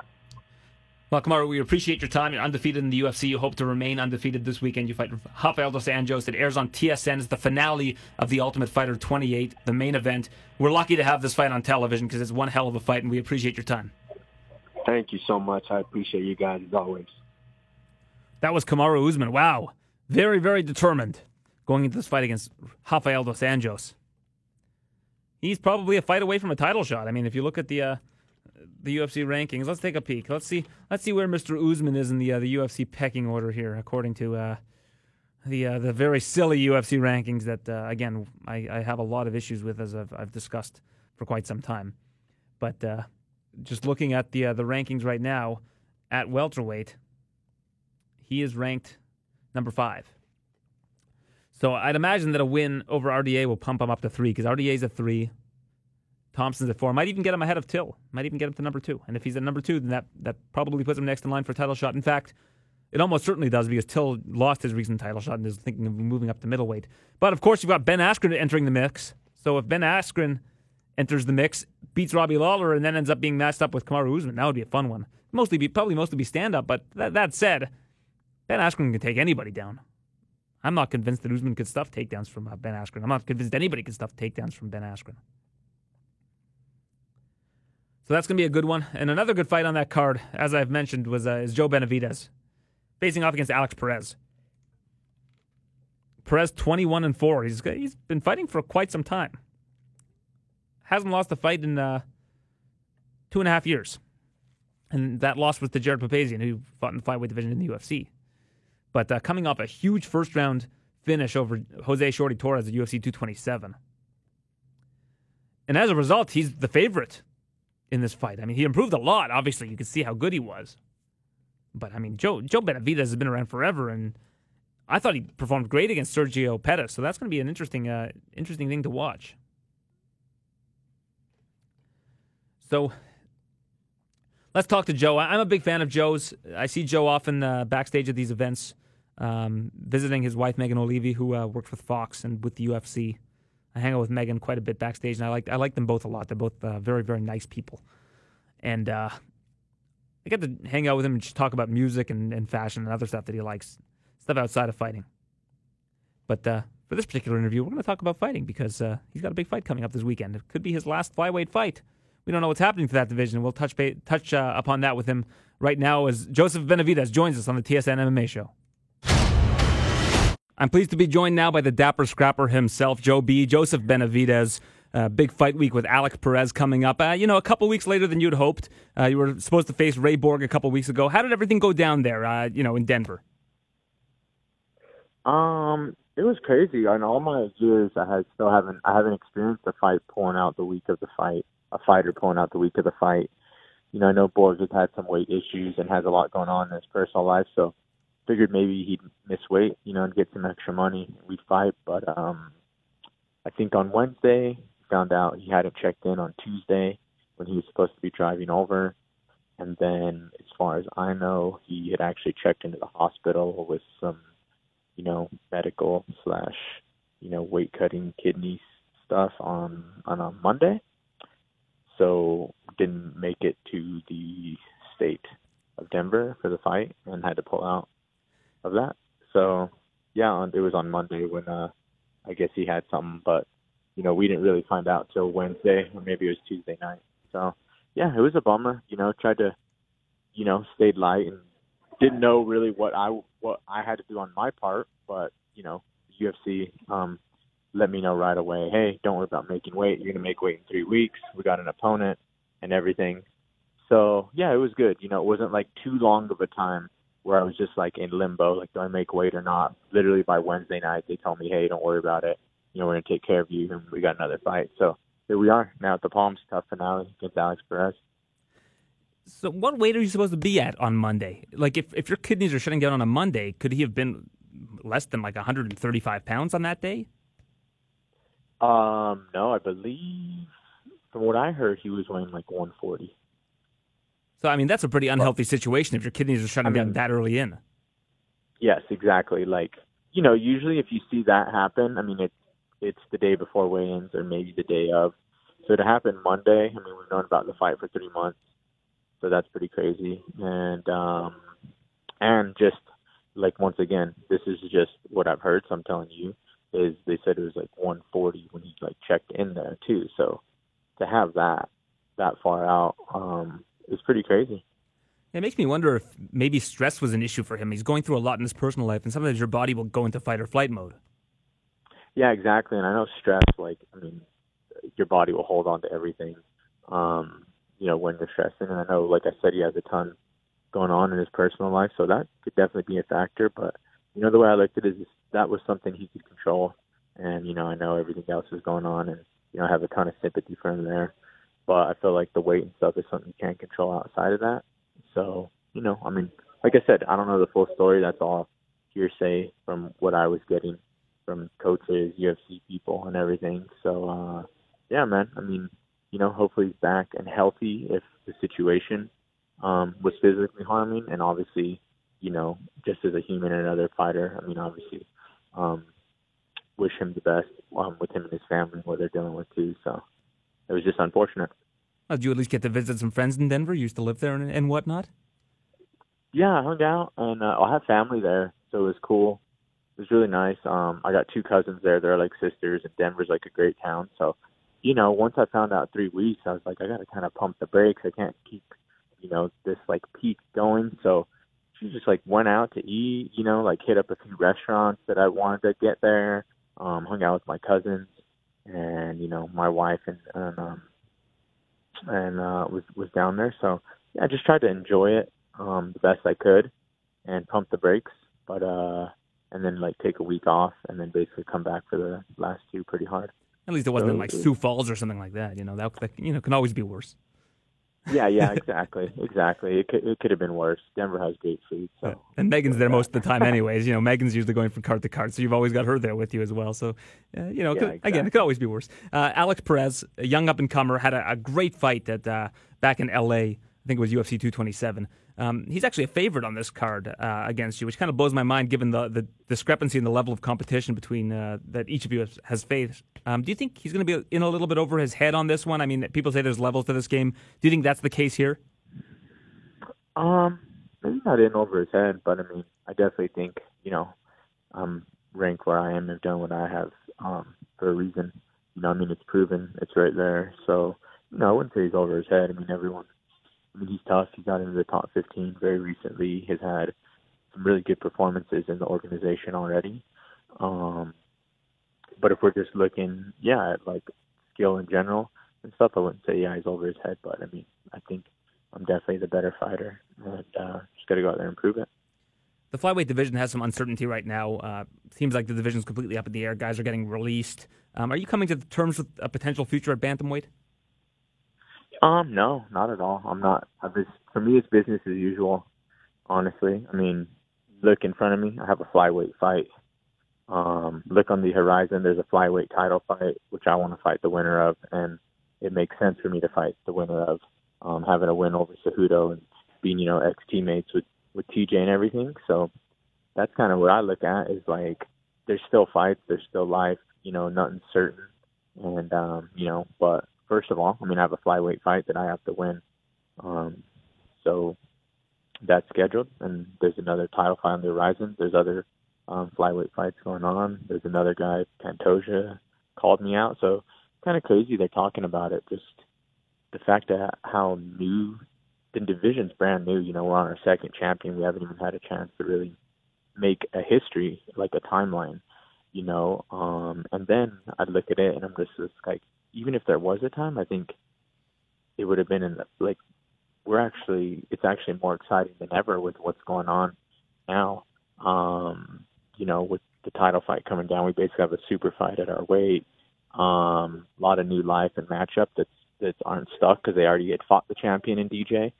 Well, Kamaru, we appreciate your time. You're undefeated in the UFC. You hope to remain undefeated this weekend. You fight Rafael dos Anjos. It airs on TSN. It's the finale of The Ultimate Fighter 28, the main event. We're lucky to have this fight on television because it's one hell of a fight, and we appreciate your time. Thank you so much. I appreciate you guys as always. That was Kamaru Usman. Wow. Very, very determined going into this fight against Rafael dos Anjos. He's probably a fight away from a title shot. I mean, if you look at the. Uh, the UFC rankings. Let's take a peek. Let's see. Let's see where Mr. Usman is in the uh, the UFC pecking order here, according to uh, the uh, the very silly UFC rankings that uh, again I, I, have a lot of issues with as I've, I've discussed for quite some time. But uh, just looking at the uh, the rankings right now at welterweight, he is ranked number five. So I'd imagine that a win over RDA will pump him up to three because RDA is a three. Thompson's at four. Might even get him ahead of Till. Might even get him to number two. And if he's at number two, then that, that probably puts him next in line for a title shot. In fact, it almost certainly does because Till lost his recent title shot and is thinking of moving up to middleweight. But of course, you've got Ben Askren entering the mix. So if Ben Askren enters the mix, beats Robbie Lawler, and then ends up being matched up with Kamaru Usman, that would be a fun one. Mostly be probably mostly be stand up. But that, that said, Ben Askren can take anybody down. I'm not convinced that Usman could stuff takedowns from uh, Ben Askren. I'm not convinced anybody can stuff takedowns from Ben Askren. So that's going to be a good one. And another good fight on that card, as I've mentioned, was uh, is Joe Benavidez facing off against Alex Perez. Perez 21 and 4. He's he's been fighting for quite some time. Hasn't lost a fight in uh, two and a half years. And that loss was to Jared Papazian, who fought in the flyweight division in the UFC. But uh, coming off a huge first round finish over Jose Shorty Torres at UFC 227. And as a result, he's the favorite in this fight. I mean, he improved a lot. Obviously, you can see how good he was. But I mean, Joe Joe Benavidez has been around forever, and I thought he performed great against Sergio Pettis. So that's going to be an interesting, uh, interesting thing to watch. So let's talk to Joe. I'm a big fan of Joe's. I see Joe often uh, backstage at these events, um, visiting his wife Megan Olivi, who uh, works with Fox and with the UFC. I hang out with Megan quite a bit backstage, and I like I like them both a lot. They're both uh, very very nice people, and uh, I get to hang out with him and just talk about music and, and fashion and other stuff that he likes, stuff outside of fighting. But uh, for this particular interview, we're going to talk about fighting because uh, he's got a big fight coming up this weekend. It could be his last flyweight fight. We don't know what's happening to that division. We'll touch touch uh, upon that with him right now as Joseph Benavidez joins us on the TSN MMA show. I'm pleased to be joined now by the dapper scrapper himself, Joe B. Joseph Benavidez. Uh, big fight week with Alex Perez coming up. Uh, you know, a couple weeks later than you'd hoped. Uh, you were supposed to face Ray Borg a couple weeks ago. How did everything go down there? Uh, you know, in Denver. Um, it was crazy. In all my years, I had still haven't I haven't experienced a fight pulling out the week of the fight. A fighter pulling out the week of the fight. You know, I know Borg has had some weight issues and has a lot going on in his personal life, so figured maybe he'd miss weight, you know, and get some extra money. We'd fight, but um, I think on Wednesday found out he hadn't checked in on Tuesday when he was supposed to be driving over, And then, as far as I know, he had actually checked into the hospital with some, you know, medical slash, you know, weight cutting kidney stuff on on a Monday. So didn't make it to the state of Denver for the fight and had to pull out of that. So yeah, it was on Monday when uh I guess he had something, but you know, we didn't really find out till Wednesday or maybe it was Tuesday night. So yeah, it was a bummer. You know, tried to, you know, stayed light and didn't know really what I what I had to do on my part, but you know, UFC um, let me know right away. Hey, don't worry about making weight. You're gonna make weight in three weeks. We got an opponent and everything. So yeah, it was good. You know, it wasn't like too long of a time where I was just like in limbo, like do I make weight or not? Literally by Wednesday night, they told me, hey, don't worry about it. You know, we're gonna take care of you, and we got another fight. So here we are now at the Palms tough finale against Alex Perez. So, what weight are you supposed to be at on Monday? Like, if, if your kidneys are shutting down on a Monday, could he have been less than like 135 pounds on that day? Um, no, I believe from what I heard, he was weighing like 140. So, I mean, that's a pretty unhealthy situation if your kidneys are shutting I mean, down that early in. Yes, exactly. Like, you know, usually if you see that happen, I mean, it's it's the day before weigh-ins or maybe the day of. So to happen Monday, I mean, we've known about the fight for three months, so that's pretty crazy. And um, and just like once again, this is just what I've heard. So I'm telling you, is they said it was like 140 when he like checked in there too. So to have that that far out um, is pretty crazy. It makes me wonder if maybe stress was an issue for him. He's going through a lot in his personal life, and sometimes your body will go into fight or flight mode. Yeah, exactly. And I know stress, like, I mean, your body will hold on to everything, um, you know, when you're stressing. And I know, like I said, he has a ton going on in his personal life, so that could definitely be a factor. But, you know, the way I looked at it is that was something he could control. And, you know, I know everything else is going on, and, you know, I have a ton of sympathy for him there. But I feel like the weight and stuff is something you can't control outside of that. So, you know, I mean, like I said, I don't know the full story. That's all hearsay from what I was getting from coaches, UFC people, and everything. So, uh, yeah, man. I mean, you know, hopefully he's back and healthy if the situation um, was physically harming, and obviously, you know, just as a human and another fighter. I mean, obviously, um, wish him the best um, with him and his family, and what they're dealing with too. So, it was just unfortunate. Did you at least get to visit some friends in Denver? You used to live there and, and whatnot. Yeah, I hung out, and uh, I have family there, so it was cool. It was really nice. Um, I got two cousins there; they're like sisters, and Denver's like a great town. So, you know, once I found out three weeks, I was like, I got to kind of pump the brakes. I can't keep, you know, this like peak going. So, she just like went out to eat, you know, like hit up a few restaurants that I wanted to get there. Um, hung out with my cousins, and you know, my wife and, and um, and uh, was was down there. So yeah, I just tried to enjoy it um, the best I could and pump the brakes, but uh, and then like take a week off and then basically come back for the last two pretty hard. At least it wasn't so, like Sioux Falls or something like that. You know that, that you know can always be worse. Yeah, yeah, [laughs] exactly, exactly. It could, it could have been worse. Denver has great food, so. And Megan's there most of the time, anyways. You know, Megan's usually going from cart to cart, so you've always got her there with you as well. So, uh, you know, yeah, could, exactly. again, it could always be worse. Uh, Alex Perez, a young up and comer, had a, a, great fight at uh, back in L.A. I think it was UFC 227. Um, he's actually a favorite on this card uh, against you, which kind of blows my mind given the, the discrepancy in the level of competition between uh, that each of you has, has faced. Um, do you think he's going to be in a little bit over his head on this one? I mean, people say there's levels to this game. Do you think that's the case here? Um, maybe not in over his head, but I mean, I definitely think you know, I'm ranked where I am. and done what I have um, for a reason. You know, I mean, it's proven. It's right there. So, you know, I wouldn't say he's over his head. I mean, everyone he's tough. He got into the top 15 very recently. Has had some really good performances in the organization already. Um, but if we're just looking, yeah, at like skill in general and stuff, I wouldn't say yeah he's over his head. But I mean, I think I'm definitely the better fighter, and uh, just got to go out there and prove it. The flyweight division has some uncertainty right now. Uh, seems like the division's completely up in the air. Guys are getting released. Um, are you coming to terms with a potential future at bantamweight? Um, no, not at all. I'm not. I just, for me, it's business as usual. Honestly, I mean, look in front of me. I have a flyweight fight. Um, look on the horizon. There's a flyweight title fight, which I want to fight the winner of, and it makes sense for me to fight the winner of um, having a win over Cejudo and being you know ex teammates with with TJ and everything. So that's kind of what I look at is like there's still fights, there's still life, you know, nothing's certain, and um, you know, but first of all, I mean, I have a flyweight fight that I have to win, um, so that's scheduled, and there's another title fight on the horizon. There's other um, flyweight fights going on. There's another guy, Pantoja, called me out. So kind of crazy they're talking about it. Just the fact that how new the division's brand new. You know, we're on our second champion. We haven't even had a chance to really make a history, like a timeline. You know, um, and then I look at it and I'm just, just like, even if there was a time, I think it would have been in the like we're actually it's actually more exciting than ever with what's going on now. Um, you know, with the title fight coming down, we basically have a super fight at our weight. Um, a lot of new life and matchup that's that aren't stuck because they already had fought the champion in DJ.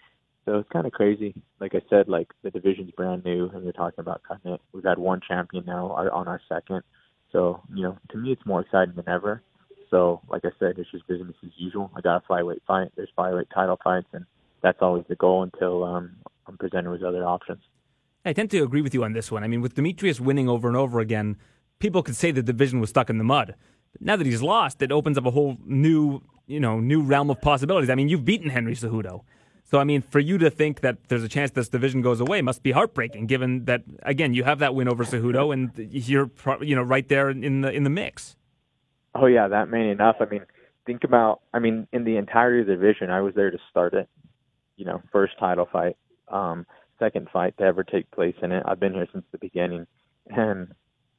So it's kind of crazy. Like I said, like the division's brand new, and you're talking about cutting it. We've had one champion now on our second. So you know, to me, it's more exciting than ever. So like I said, it's just business as usual. I got a flyweight fight. There's flyweight title fights, and that's always the goal until um, I'm presented with other options. I tend to agree with you on this one. I mean, with Demetrious winning over and over again, people could say the division was stuck in the mud. But now that he's lost, it opens up a whole new, you know, new realm of possibilities. I mean, you've beaten Henry Cejudo. So, I mean, for you to think that there's a chance this division goes away must be heartbreaking, given that again you have that win over Cejudo and you're, you know, right there in the in the mix. Oh yeah, that main enough. I mean, think about. I mean, in the entirety of the division, I was there to start it. You know, first title fight. Um, second fight to ever take place in it. I've been here since the beginning, and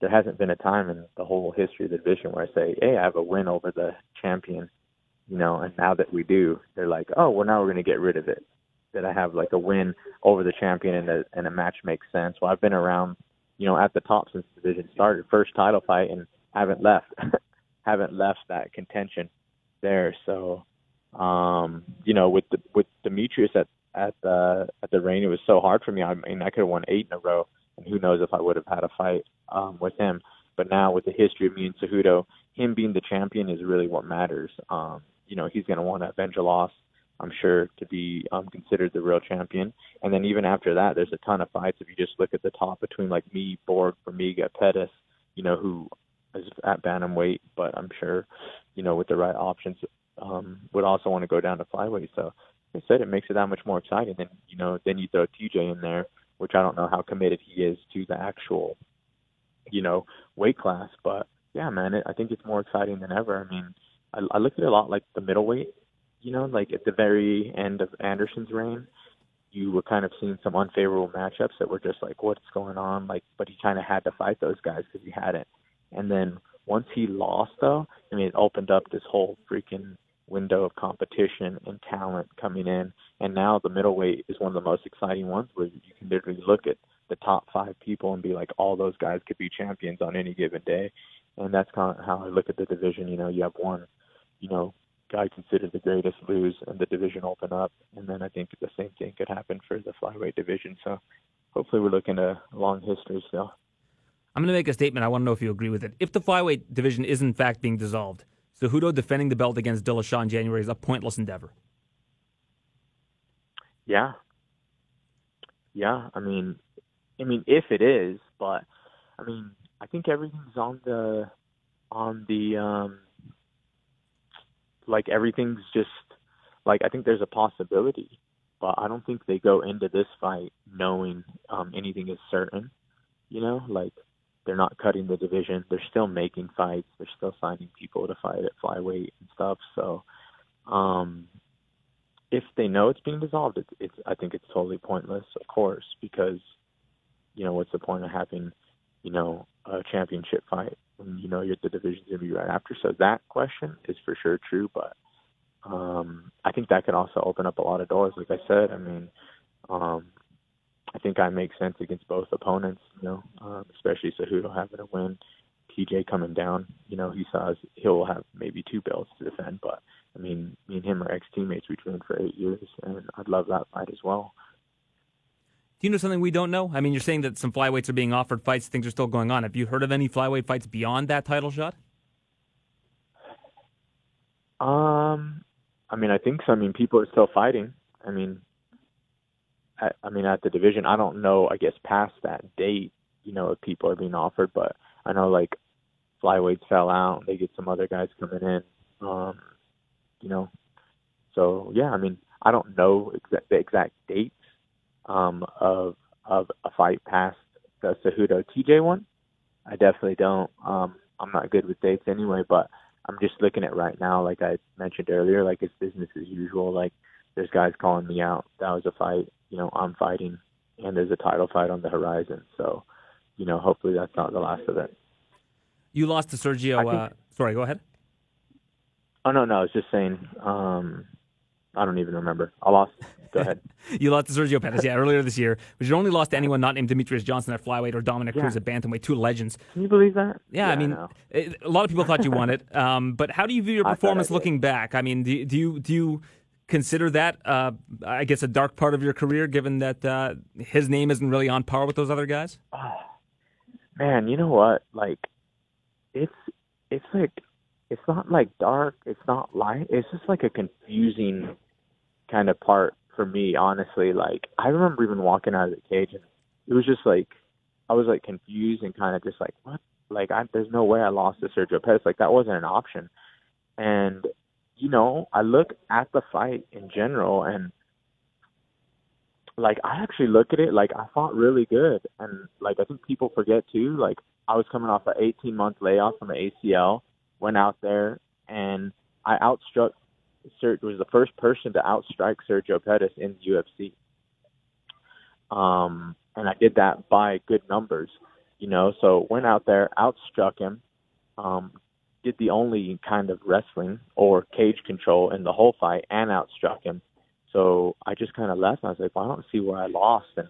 there hasn't been a time in the whole history of the division where I say, "Hey, I have a win over the champion," you know. And now that we do, they're like, "Oh, well, now we're going to get rid of it." That I have like a win over the champion and a and a match makes sense. Well, I've been around, you know, at the top since the division started, first title fight, and haven't left, [laughs] haven't left that contention there. So, um, you know, with the with Demetrious at at the at the Reign. It was so hard for me. I mean, I could have won eight in a row, and who knows if I would have had a fight um, with him. But now with the history of me and Cejudo, him being the champion is really what matters. Um, you know, he's going to want to avenge a loss. I'm sure to be um, considered the real champion. And then even after that, there's a ton of fights. If you just look at the top between like me, Borg, Formiga, Pettis, you know, who is at bantamweight, but I'm sure, you know, with the right options, um, would also want to go down to flyweight. So like I said, it makes it that much more exciting. And you know, then you throw TJ in there, which I don't know how committed he is to the actual, you know, weight class. But yeah, man, it, I think it's more exciting than ever. I mean, I, I look at it a lot like the middleweight. You know, like at the very end of Anderson's reign, you were kind of seeing some unfavorable matchups that were just like, what's going on? Like, but he kind of had to fight those guys because he hadn't. And then once he lost, though, I mean, it opened up this whole freaking window of competition and talent coming in. And now the middleweight is one of the most exciting ones where you can literally look at the top five people and be like, all those guys could be champions on any given day. And that's kind of how I look at the division. You know, you have one, you know, guy considered the greatest lose and the division open up. And then I think the same thing could happen for the flyweight division. So hopefully we're looking at a long history still. I'm going to make a statement. I want to know if you agree with it. If the flyweight division is in fact being dissolved, Cejudo defending the belt against Dillashaw in January is a pointless endeavor. Yeah. Yeah, I mean, I mean, if it is, but I mean, I think everything's on the on the um like everything's just like I think there's a possibility, but I don't think they go into this fight knowing um anything is certain. You know, like they're not cutting the division. They're still making fights. They're still signing people to fight at flyweight and stuff. So, um, if they know it's being dissolved, it's, it's I think it's totally pointless, of course, because you know what's the point of having you know a championship fight when you know you're the division's gonna be right after. So that question is for sure true, but um, I think that could also open up a lot of doors. Like I said, I mean, um, I think I make sense against both opponents, you know, um, especially Cejudo having a win. TJ coming down, you know, he says he'll have maybe two belts to defend, but I mean, me and him are ex teammates. We trained for eight years, and I'd love that fight as well. Do you know something we don't know? I mean, you're saying that some flyweights are being offered fights, things are still going on. Have you heard of any flyweight fights beyond that title shot? Um, I mean, I think so. I mean, people are still fighting. I mean, I, I mean, at the division, I don't know. I guess past that date, you know, if people are being offered, but I know like flyweights fell out. They get some other guys coming in. Um, you know, so yeah. I mean, I don't know exa- the exact dates um, of of a fight past the Cejudo TJ one. I definitely don't. Um, I'm not good with dates anyway, but I'm just looking at right now, like I mentioned earlier, like it's business as usual. Like there's guys calling me out. That was a fight. You know, I'm fighting, and there's a title fight on the horizon. So, you know, hopefully that's not the last of it. You lost to Sergio. Think- Uh, sorry, go ahead. Oh no, no, I was just saying. Um, I don't even remember. I lost. Go ahead. [laughs] You lost to Sergio Pettis, yeah, earlier this year, but you only lost to anyone not named Demetrious Johnson at flyweight or Dominic Yeah. Cruz at bantamweight, two legends. Can you believe that? Yeah, I mean, it, a lot of people thought you won it. Um, but how do you view your [laughs] I I performance looking back? I mean, do, you- do you do you consider that, uh, I guess, a dark part of your career, given that uh, his name isn't really on par with those other guys? man, you know what? Like, it's it's like it's not like dark. It's not light. It's just like a confusing kind of part for me, honestly. Like, I remember even walking out of the cage, and it was just like I was like confused and kind of just like, what? Like, I, there's no way I lost to Sergio Pettis. Like, that wasn't an option. And you know, I look at the fight in general, and like I actually look at it like I fought really good, and like I think people forget too. Like I was coming off an 18 month layoff from the ACL, went out there and I outstruck. Sergio was the first person to outstrike Sergio Pettis in the UFC. Um, and I did that by good numbers, you know. So went out there, outstruck him, um, did the only kind of wrestling or cage control in the whole fight, and outstruck him. So I just kind of left. And I was like, well, I don't see where I lost. And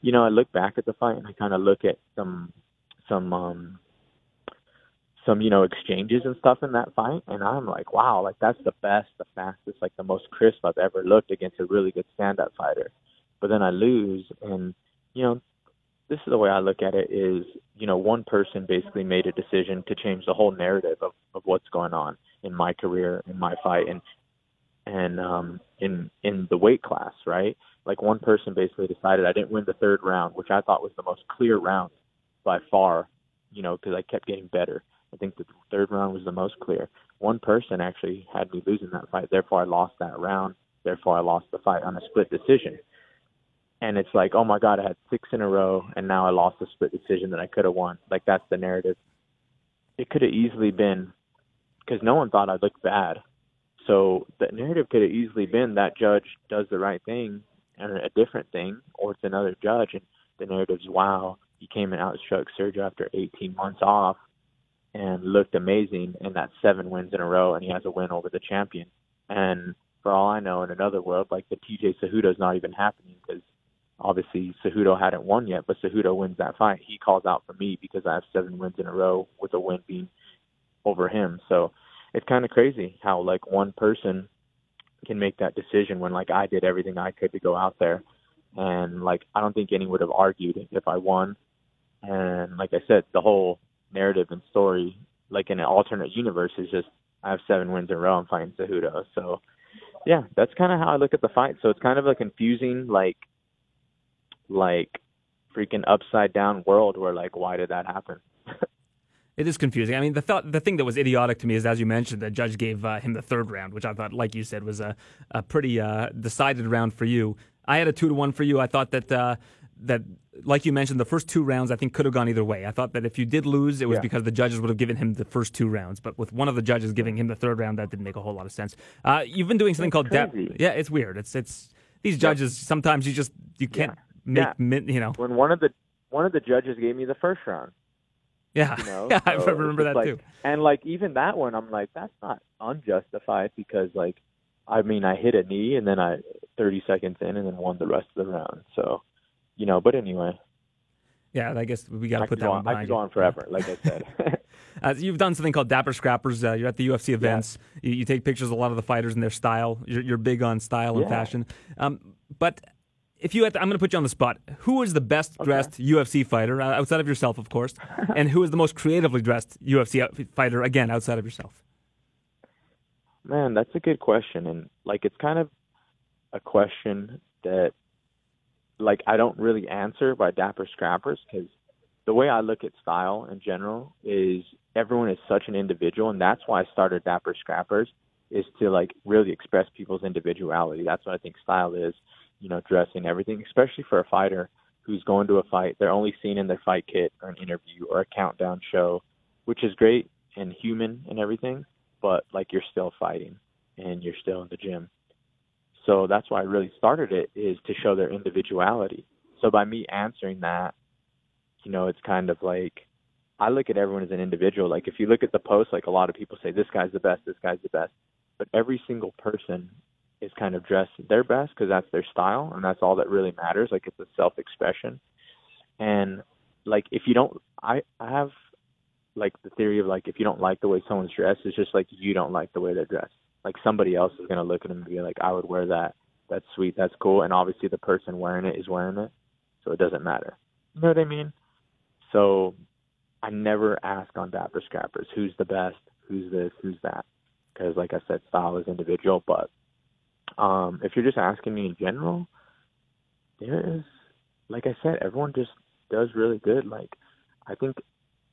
you know, I look back at the fight and I kind of look at some some um some you know exchanges and stuff in that fight, and I'm like, wow, like that's the best, the fastest, like the most crisp I've ever looked against a really good stand-up fighter. But then I lose, and you know, this is the way I look at it: is you know, one person basically made a decision to change the whole narrative of of what's going on in my career, in my fight, and and um in in the weight class, right? Like one person basically decided I didn't win the third round, which I thought was the most clear round by far, you know, because I kept getting better. I think the third round was the most clear. One person actually had me losing that fight, therefore I lost that round. Therefore I lost the fight on a split decision. And it's like, oh my God, I had six in a row, and now I lost a split decision that I could have won. Like that's the narrative. It could have easily been because no one thought I looked bad. So the narrative could have easily been that judge does the right thing and a different thing, or it's another judge, and the narrative's wow, he came and outstruck Sergio after 18 months off and looked amazing, and that's seven wins in a row, and he has a win over the champion. And for all I know, in another world, like the TJ Cejudo's not even happening because obviously Cejudo hadn't won yet, but Cejudo wins that fight. He calls out for me because I have seven wins in a row with a win being over him. So it's kind of crazy how like one person can make that decision when like I did everything I could to go out there, and like I don't think anyone would have argued if I won. And like I said, the whole narrative and story, like in an alternate universe, is just I have seven wins in a row. I'm fighting Cejudo. So yeah, that's kind of how I look at the fight. So it's kind of a confusing like like freaking upside down world where like why did that happen? [laughs] It is confusing. I mean, the thought, the thing that was idiotic to me is, as you mentioned, the judge gave uh, him the third round, which I thought, like you said, was a, a pretty uh, decided round for you. I had a two to one for you. I thought that uh, that, like you mentioned, the first two rounds I think could have gone either way. I thought that if you did lose, it was Yeah. because the judges would have given him the first two rounds. But with one of the judges giving him the third round, that didn't make a whole lot of sense. Uh, you've been doing something called depth. Yeah, it's weird. It's it's these judges. Sometimes you just you can't make Yeah. min- you know. When one of the one of the judges gave me the first round. Yeah, you know. [laughs] yeah, I remember that just too. And like even that one, I'm like, that's not unjustified because like, I mean, I hit a knee and then I 30 seconds in and then won the rest of the round. So, you know. But anyway, Yeah, I guess we got to put that on, I could go on forever, like I [laughs] said. Uh, you've done something called Dapper Scrappers. Uh, you're at the UFC events. You, you take pictures of a lot of the fighters and their style. You're, you're big on style and fashion. Um, but if you had to, I'm going to put you on the spot. Who is the best dressed UFC fighter uh, outside of yourself, of course, [laughs] and who is the most creatively dressed UFC fighter again outside of yourself? Man, that's a good question, and like it's kind of a question that like I don't really answer by Dapper Scrappers because the way I look at style in general is everyone is such an individual, and that's why I started Dapper Scrappers is to like really express people's individuality. That's what I think style is, you know, dressing everything, especially for a fighter who's going to a fight. They're only seen in their fight kit or an interview or a countdown show, which is great and human and everything, but like you're still fighting and you're still in the gym. So that's why I really started it is to show their individuality. So by me answering that, you know, it's kind of like I look at everyone as an individual. Like if you look at the post, like a lot of people say this guy's the best, this guy's the best, but every single person is kind of dressed their best because that's their style and that's all that really matters. Like it's a self-expression, and like if you don't, I I have like the theory of like if you don't like the way someone's dressed, it's just like you don't like the way they're dressed like somebody else is gonna look at them and be like, I would wear that. That's sweet. That's cool. And obviously the person wearing it is wearing it, so it doesn't matter. You know what I mean? So I never ask on Dapper Scrappers who's the best, who's this, who's that, because like I said, style is individual. But um, if you're just asking me in general, there is, like I said, everyone just does really good. Like I think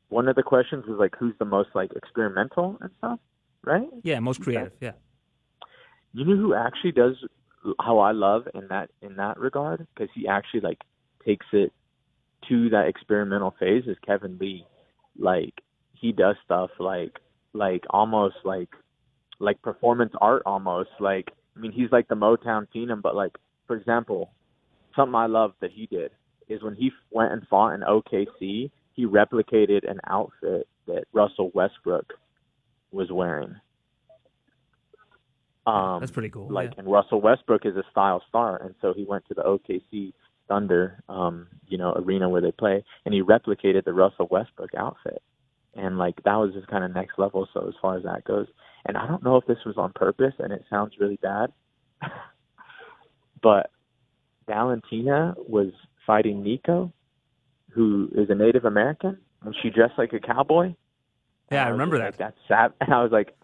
one of the questions is like who's the most like experimental and stuff right? Yeah, most creative. Yeah. You know who actually does how I love in that in that regard because he actually like takes it to that experimental phase is Kevin Lee. Like he does stuff like like almost like like performance art almost like I mean he's like the Motown Phenom but like for example something I love that he did is when he went and fought in OKC he replicated an outfit that Russell Westbrook was wearing. Um, That's pretty cool. Like, yeah. and Russell Westbrook is a style star, and so he went to the OKC Thunder, um, you know, arena where they play, and he replicated the Russell Westbrook outfit, and like that was just kind of next level. So as far as that goes, and I don't know if this was on purpose, and it sounds really bad, [laughs] but Valentina was fighting Nico, who is a Native American, and she dressed like a cowboy. Yeah, I, remember that. Like, that's sad. [laughs] And I was like,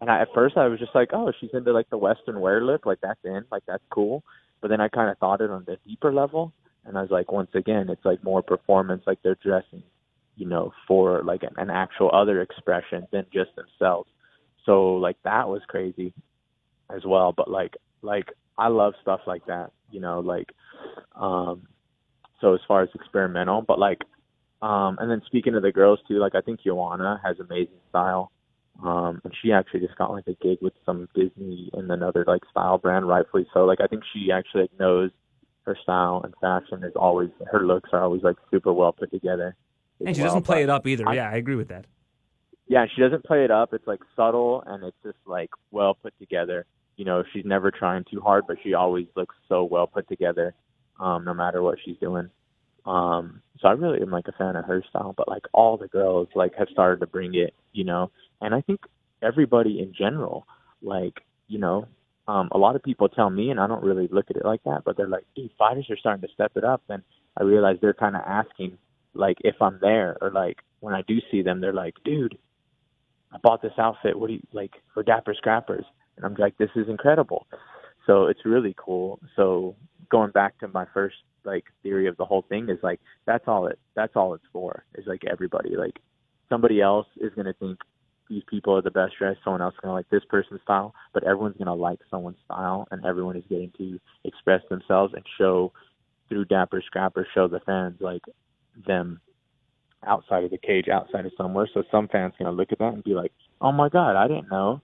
and I, at first I was just like, oh, she's into like the Western wear look, like that's in, like that's cool. But then I kind of thought it on the deeper level, and I was like, once again, it's like more performance, like they're dressing, you know, for like an, an actual other expression than just themselves. So like that was crazy as well. But like like I love stuff like that, you know, like um so as far as experimental, but like um, and then speaking of the girls too, like I think Joanna has amazing style. Um, and she actually just got like a gig with some Disney and another like style brand, rightfully so. Like I think she actually like, knows her style and fashion is always her looks are always like super well put together. And she well. doesn't play it up either. I, yeah, I agree with that. Yeah, she doesn't play it up. It's like subtle and it's just like well put together. You know, she's never trying too hard, but she always looks so well put together, um, no matter what she's doing. Um, so I really am like a fan of her style, but like all the girls like have started to bring it, you know, and I think everybody in general, like, you know, um, a lot of people tell me, and I don't really look at it like that, but they're like, dude, fighters are starting to step it up. And I realize they're kind of asking, like, if I'm there, or like when I do see them, they're like, dude, I bought this outfit. What do you like for Dapper Scrappers? And I'm like, this is incredible. So it's really cool. So going back to my first like theory of the whole thing is like that's all it that's all it's for is like everybody like somebody else is to think these people are the best dressed someone else is to like this person's style but everyone's to like someone's style and everyone is getting to express themselves and show through dapper scrapper show the fans like them outside of the cage outside of somewhere so some fans to look at that and be like oh my god i didn't know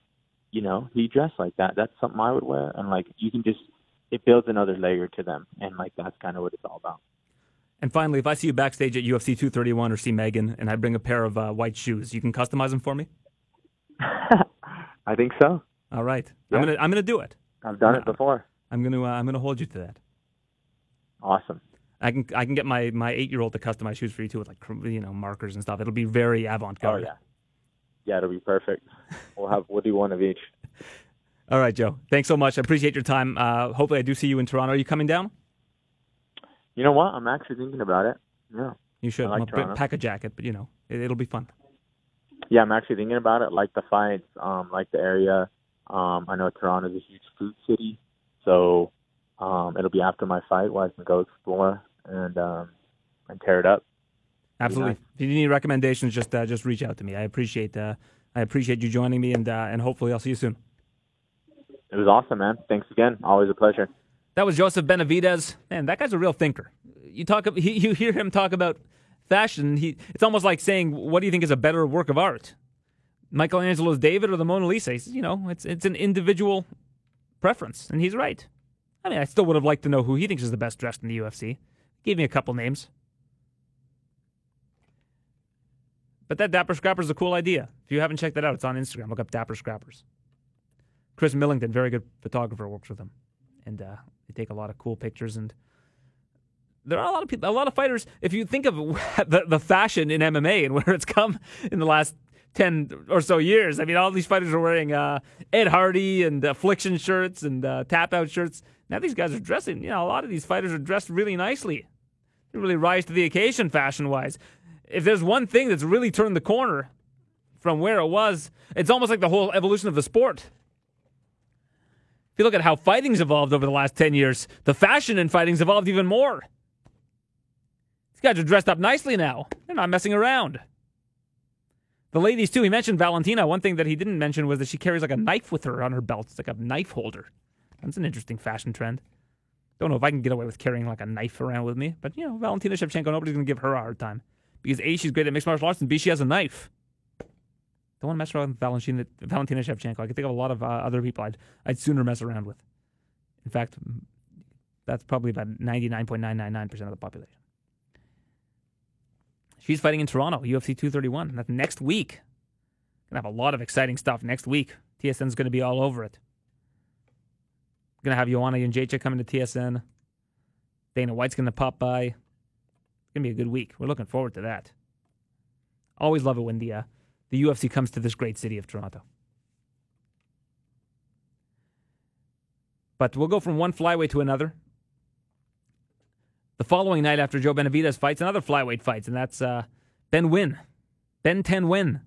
you know he dressed like that that's something i would wear and like you can just it builds another layer to them, and like that's kind of what it's all about. And finally, if I see you backstage at UFC 231 or see Megan, and I bring a pair of uh, white shoes, you can customize them for me. [laughs] I think so. All right, yeah. I'm gonna I'm gonna do it. I've done it before. I'm gonna uh, I'm gonna hold you to that. Awesome. I can I can get my my eight year old to customize shoes for you too with like you know markers and stuff. It'll be very avant garde. Oh yeah, yeah, it'll be perfect. [laughs] we'll have we'll do one of each. All right, Joe. Thanks so much. I appreciate your time. Uh, hopefully, I do see you in Toronto. Are you coming down? You know what? I'm actually thinking about it. Yeah. You should. I like pack a jacket, but you know, it, will be fun. Yeah, I'm actually thinking about it. Like the fights, um, like the area. Um, I know Toronto's a huge food city, so um, it'll be after my fight where I can go explore and um, and tear it up. Absolutely. If you need recommendations, just uh, just reach out to me. I appreciate uh, I appreciate you joining me, and uh, and hopefully I'll see you soon. It was awesome, man. Thanks again. Always a pleasure. That was Joseph Benavidez. Man, that guy's a real thinker. You talk, he, you hear him talk about fashion. He, it's almost like saying, "What do you think is a better work of art, Michelangelo's David or the Mona Lisa?" He says, you know, it's it's an individual preference, and he's right. I mean, I still would have liked to know who he thinks is the best dressed in the UFC. Gave me a couple names. But that Dapper Scrapper is a cool idea. If you haven't checked that out, it's on Instagram. Look up Dapper Scrappers. Chris Millington, very good photographer, works with them, and uh, they take a lot of cool pictures. And there are a lot of people, a lot of fighters. If you think of [laughs] the, the fashion in MMA and [laughs] where it's come in the last 10 or so years. I mean, all these fighters are wearing uh, Ed Hardy and Affliction shirts and uh, tap out shirts. Now these guys are dressing, you know, a lot of these fighters are dressed really nicely. Really rise to the occasion fashion wise if there's one thing that's really turned the corner from where it was, it's almost like the whole evolution of the sport. If you look at how fighting's evolved over the last 10 years, the fashion in fighting's evolved even more. These guys are dressed up nicely now. They're not messing around. The ladies, too. He mentioned Valentina. One thing that he didn't mention was that she carries like a knife with her on her belt. It's like a knife holder. That's an interesting fashion trend. Don't know if I can get away with carrying like a knife around with me, but you know, Valentina Shevchenko, nobody's to give her a hard time because A, she's great at mixed martial arts, and B, she has a knife. Don't want to mess around with Valentina, Valentina Shevchenko. I can think of a lot of uh, other people I'd, I'd sooner mess around with. In fact, that's probably about 99.999% of the population. She's fighting in Toronto, UFC 231. That's next week. Gonna have a lot of exciting stuff next week. TSN's gonna be all over it. Gonna have Joanna Jędrzejczyk coming to TSN. Dana White's gonna pop by It's to be a good week. We're looking forward to that. Always love it when the, uh, the UFC comes to this great city of Toronto. But we'll go from one flyweight to another. The following night after Joe Benavidez fights, another flyweight fights, and that's uh, Ben Nguyen. Ben 10 Nguyen.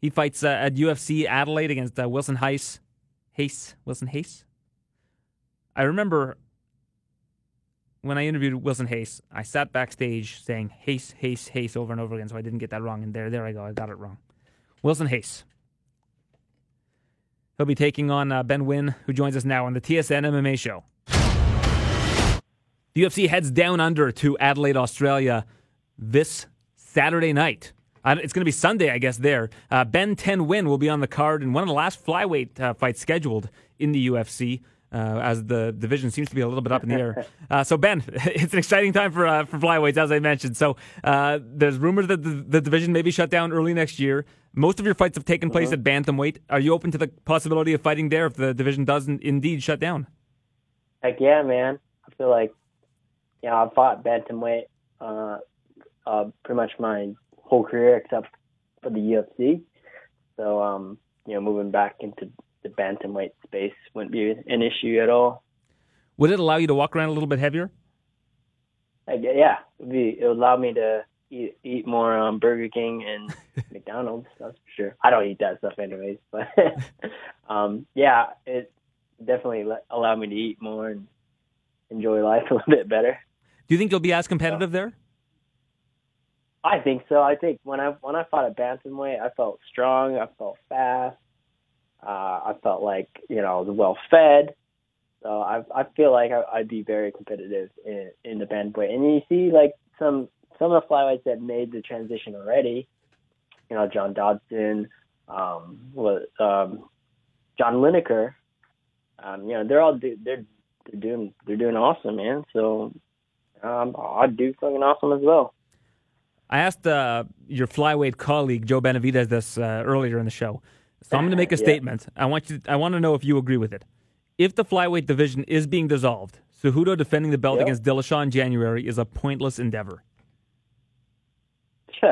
He fights uh, at UFC Adelaide against uh, Wilson Reis. Reis. Wilson Reis. I remember when I interviewed Wilson Reis, I sat backstage saying Reis, Reis, Reis over and over again, so I didn't get that wrong. And there, there I go, I got it wrong. Wilson Reis. He'll be taking on uh, Ben Nguyen, who joins us now on the TSN MMA show. The UFC heads down under to Adelaide, Australia this Saturday night. Uh, it's going to be Sunday, I guess, there. Uh, ben 10 Nguyen will be on the card and one of the last flyweight uh, fights scheduled in the UFC uh, as the division seems to be a little bit up in the air. [laughs] Uh, so Ben, [laughs] it's an exciting time for uh, for flyweights, as I mentioned. So uh, there's rumors that the, the, division may be shut down early next year. Most of your fights have taken place uh-huh. at bantamweight. Are you open to the possibility of fighting there if the division does not indeed shut down? Heck yeah, man! I feel like you know I've fought bantamweight uh, uh, pretty much my whole career except for the UFC. So um, you know, moving back into the bantamweight space wouldn't be an issue at all. Would it allow you to walk around a little bit heavier? I, yeah, it would, be, it would allow me to eat, eat more um, Burger King and [laughs] McDonald's. That's for sure. I don't eat that stuff anyways, but [laughs] um, yeah, it definitely allowed me to eat more and enjoy life [laughs] a little bit better. Do you think you'll be as competitive so, there? I think so. I think when I when I fought at bantamweight, I felt strong. I felt fast. Uh, I felt like you know I was well fed, so I I feel like I, I'd be very competitive in in the bantamweight. And you see like some some of the flyweights that made the transition already, you know John Dodson, um, was um, John Lineker. Um, you know they're all do, they're they're doing they're doing awesome, man. So um, I'd do fucking awesome as well. I asked uh, your flyweight colleague Joe Benavidez this uh, earlier in the show. So I'm going to make a [laughs] yeah. statement. I want you. I want to know if you agree with it. If the flyweight division is being dissolved, Cejudo defending the belt yep. against Dillashaw in January is a pointless endeavor. [laughs]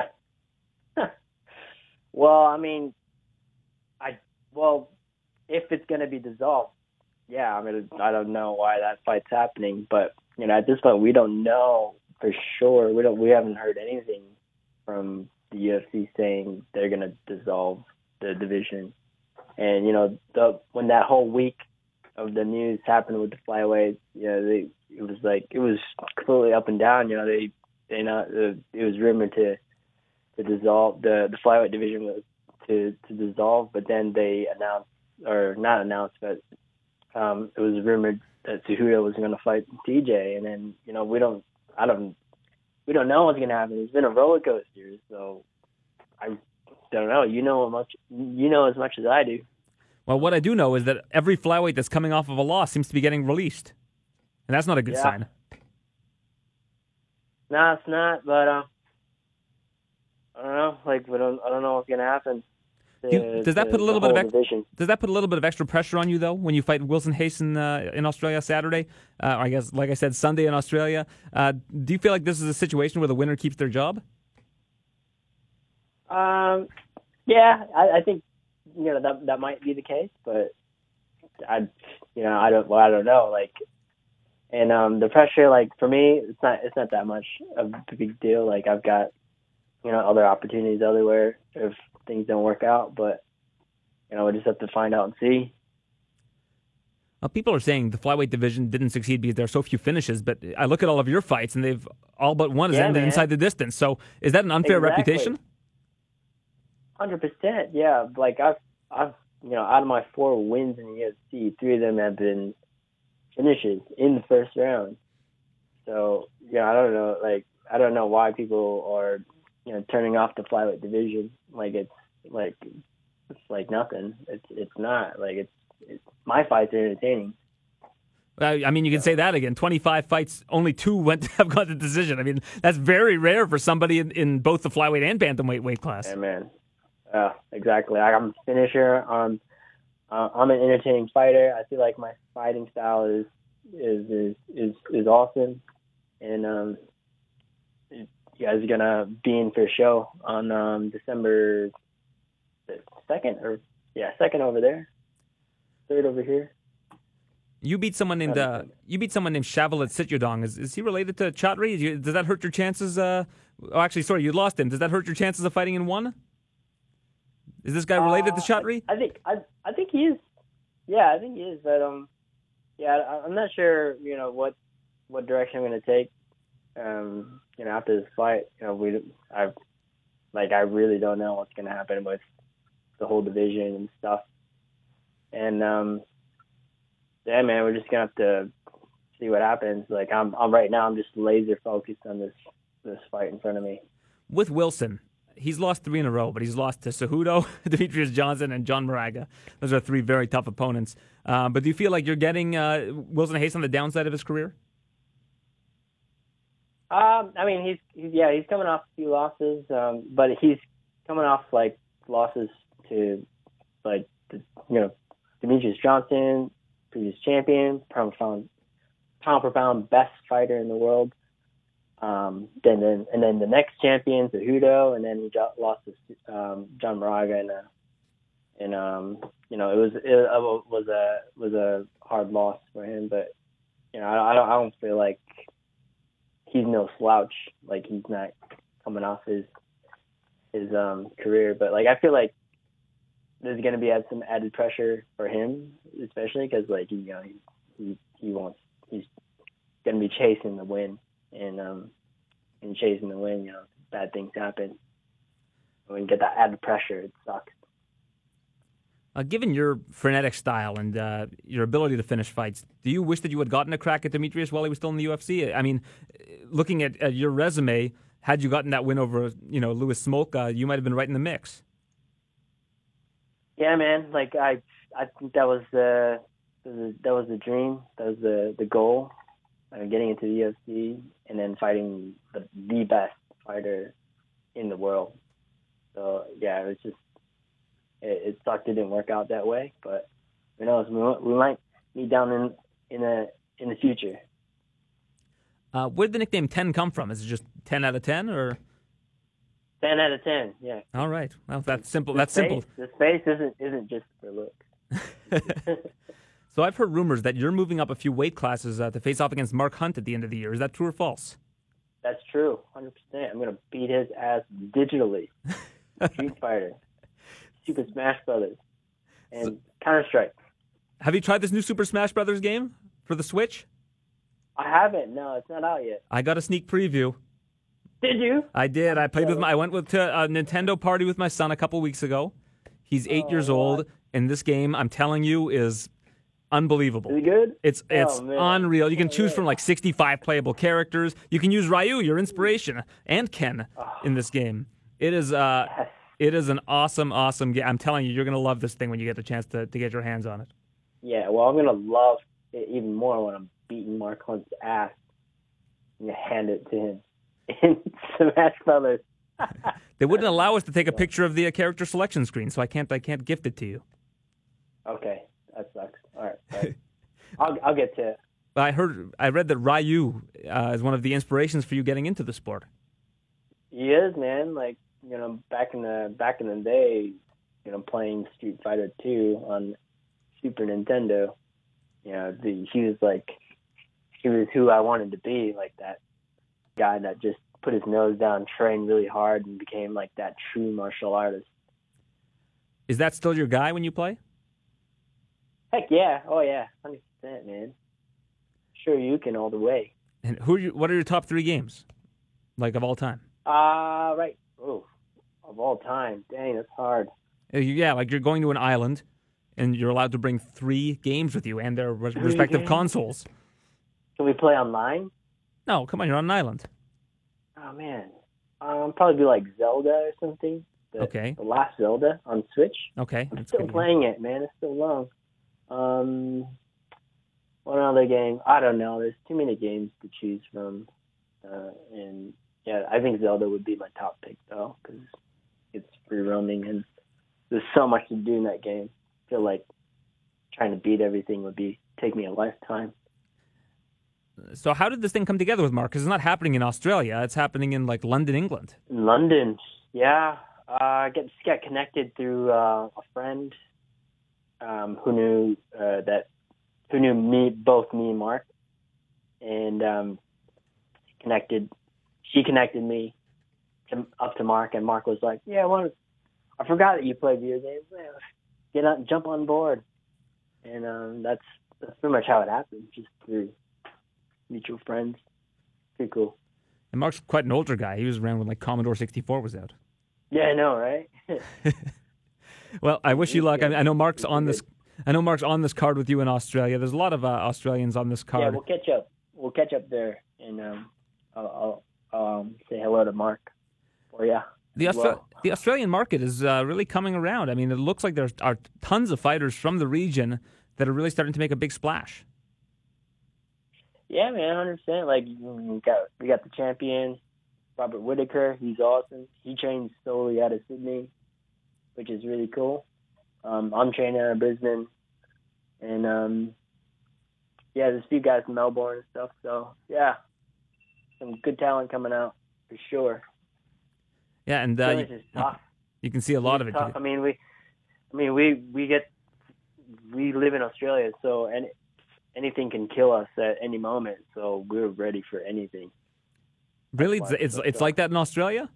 well, I mean, I well, if it's going to be dissolved, yeah. I mean, I don't know why that fight's happening, but you know, at this point, we don't know for sure. We don't. We haven't heard anything from the UFC saying they're going to dissolve the division. And you know, the when that whole week of the news happened with the flyweight, you know, they it was like it was completely up and down. You know, they they not uh, it was rumored to to dissolve the the flyweight division was to to dissolve, but then they announced or not announced, but um, it was rumored that Cejudo was going to fight TJ, and then you know we don't I don't we don't know what's going to happen. It's been a roller coaster, so I don't know. You know much you know as much as I do. Well, what I do know is that every flyweight that's coming off of a loss seems to be getting released, and that's not a good Yeah. sign. No, it's not. But uh, I don't know. Like we don't. I don't know what's gonna happen. You- does that put a little bit of ex- Does that put a little bit of extra pressure on you though when you fight Wilson Reis in, uh, in Australia Saturday? Uh, or I guess, like I said, Sunday in Australia. Uh, do you feel like this is a situation where the winner keeps their job? Um, yeah, I, I think you know that that might be the case, but I, you know, I don't. Well, I don't know. Like, and um, the pressure, like for me, it's not. It's not that much of a big deal. Like I've got, you know, other opportunities elsewhere if things don't work out. But you know, we just have to find out and see. Uh, people are saying the flyweight division didn't succeed because there are so few finishes, but I look at all of your fights and they've all but one has Yeah, ended man. inside the distance. So is that an unfair Exactly. reputation? Hundred percent, yeah. Like I've, I've, you know, out of my four wins in the UFC, three of them have been finishes in the first round. So, yeah, I don't know. Like, I don't know why people are, you know, turning off the flyweight division. Like, it's like, it's like nothing. It's, it's not. Like, it's, it's my fights are entertaining. Uh, I mean, you can say that again. 25 fights, only two went [laughs] have gone to decision. I mean, that's very rare for somebody in, in both the flyweight and bantamweight weight class. Yeah, man. Yeah, exactly. Like, I'm a finisher. Um, uh, I'm an entertaining fighter. I feel like my fighting style is is is is, is awesome, and um, you guys are gonna be in for a show on um December second or yeah second over there, third over here. You beat someone named uh, you beat someone named Shavuot Sityodtong. Is, is he related to Chatri? Does that hurt your chances? Uh, oh, actually, sorry, you lost him. Does that hurt your chances of fighting in one? Is this guy related to Uh, Chatri? I think I I think he is. Yeah, I think he is. But um, yeah, I- I'm not sure. You know what what direction I'm going to take. Um, you know, after this fight, you know, we I like I really don't know what's going to happen with the whole division and stuff. And um, yeah, man, we're just gonna have to see what happens. Like I'm, I'm right now, I'm just laser focused on this this fight in front of me. With Wilson, he's lost three in a row, but he's lost to Cejudo, [laughs] Demetrious Johnson, and John Moraga. Those are three very tough opponents. Uh, but do you feel like you're getting uh, Wilson Reis on the downside of his career? Um, I mean, he's, he's yeah, he's coming off a few losses, um, but he's coming off like losses to like the, you know Demetrious Johnson, previous champion, pound for pound, for pound best fighter in the world. Um, then then and then the next champion, Cejudo, and then he jo- lost to um, John Moraga, and and um, you know it was it was a was a hard loss for him, but you know I, I don't I don't feel like he's no slouch. Like he's not coming off his his um career, but like I feel like there's gonna be some added pressure for him, especially because like you know he, he he wants he's gonna be chasing the win, and um and chasing the win, you know bad things happen. When you get that added pressure, it sucks. Uh, given your frenetic style and uh, your ability to finish fights, do you wish that you had gotten a crack at Demetrious while he was still in the UFC? I mean, looking at, at your resume, had you gotten that win over, you know, Louis Smolka, you might have been right in the mix. Yeah, man. Like I, I think that was the that was, the dream. That was the the goal. Uh, getting into the UFC and then fighting the the best fighter in the world. So yeah, it was just it, it sucked. It didn't work out that way, but who knows? We, we might meet down in in the in the future. Uh, where did the nickname 10 come from? Is it just 10 out of 10 or? Ten out of ten. Yeah. All right. Well, that's simple. The That's simple. The space isn't isn't just for looks. [laughs] So I've heard rumors that you're moving up a few weight classes uh, to face off against Mark Hunt at the end of the year. Is that true or false? That's true, hundred percent. I'm gonna beat his ass digitally. [laughs] Street Fighter. Super Smash Brothers and Counter Strike. Have you tried this new Super Smash Brothers game for the Switch? I haven't. No, it's not out yet. I got a sneak preview. Did you? I did. I played with my. I went with to a Nintendo party with my son a couple weeks ago. He's eight Oh, years old, and this game, I'm telling you, is unbelievable. Is it good? It's it's Oh, unreal. You can choose from like [laughs] 65 playable characters. You can use Ryu, your inspiration, and Ken in this game. It is uh, Yes. it is an awesome, awesome game. I'm telling you, you're gonna love this thing when you get the chance to, to get your hands on it. Yeah. Well, I'm gonna love it even more when I'm beating Mark Hunt's ass. I'm gonna hand it to him in [laughs] Smash Brothers. [laughs] They wouldn't allow us to take a picture of the uh, character selection screen, so I can't I can't gift it to you. Okay, that sucks. All right. sorry. I'll I'll get to it. [laughs] I heard I read that Ryu uh, is one of the inspirations for you getting into the sport. He is, man. Like you know, back in the back in the day, you know, playing Street Fighter Two on Super Nintendo. You know, the, he was like, he was who I wanted to be, like that guy that just put his nose down, trained really hard, and became like that true martial artist. Is that still your guy when you play? Heck yeah! Oh yeah, hundred percent, man. Sure, you can all the way. And who are you, what are your top three games, like of all time? Uh right. Oh, of all time. Dang, that's hard. Uh, Yeah, like you're going to an island, and you're allowed to bring three games with you and their Three respective games? consoles. Can we play online? No, come on, you're on an island. Oh man, um, probably be like Zelda or something. The, Okay. The last Zelda on Switch. Okay, I'm still good. game. playing it, man. It's still long. Um, what other game? I don't know. There's too many games to choose from, uh, and yeah, I think Zelda would be my top pick though, because it's free roaming and there's so much to do in that game. I feel like trying to beat everything would be take me a lifetime. So how did this thing come together with Mark? Because it's not happening in Australia; it's happening in like London, England. In London, yeah. Uh, I get just connected through uh, a friend um, who knew uh, that who knew me, both me and Mark, and um, connected. She connected me to, up to Mark, and Mark was like, "Yeah, I want. I forgot that you play video games. Get on, jump on board." And um, that's that's pretty much how it happened, just through mutual friends. Pretty cool. And Mark's quite an older guy. He was around when like Commodore 64 was out. Yeah, I know, right? [laughs] Well, I wish you luck. I. I know Mark's on this. I know Mark's on this card with you in Australia. There's a lot of uh, Australians on this card. Yeah, we'll catch up. We'll catch up there, and um, I'll, I'll um, say hello to Mark. Or yeah, The, Austra- well. the Australian market is uh, really coming around. I mean, it looks like there are tons of fighters from the region that are really starting to make a big splash. Yeah, man, hundred percent. Like we got we got the champion, Robert Whitaker. He's awesome. He trains solely out of Sydney, which is really cool. Um, I'm training out of Brisbane, and um, yeah, there's a few guys from Melbourne and stuff. So yeah, some good talent coming out for sure. Yeah, and uh, you, is tough. you can see a lot of it. tough. I mean, we, I mean, we we get we live in Australia, so any, anything can kill us at any moment. So we're ready for anything. Really, it's it's it's, so it's like that in Australia.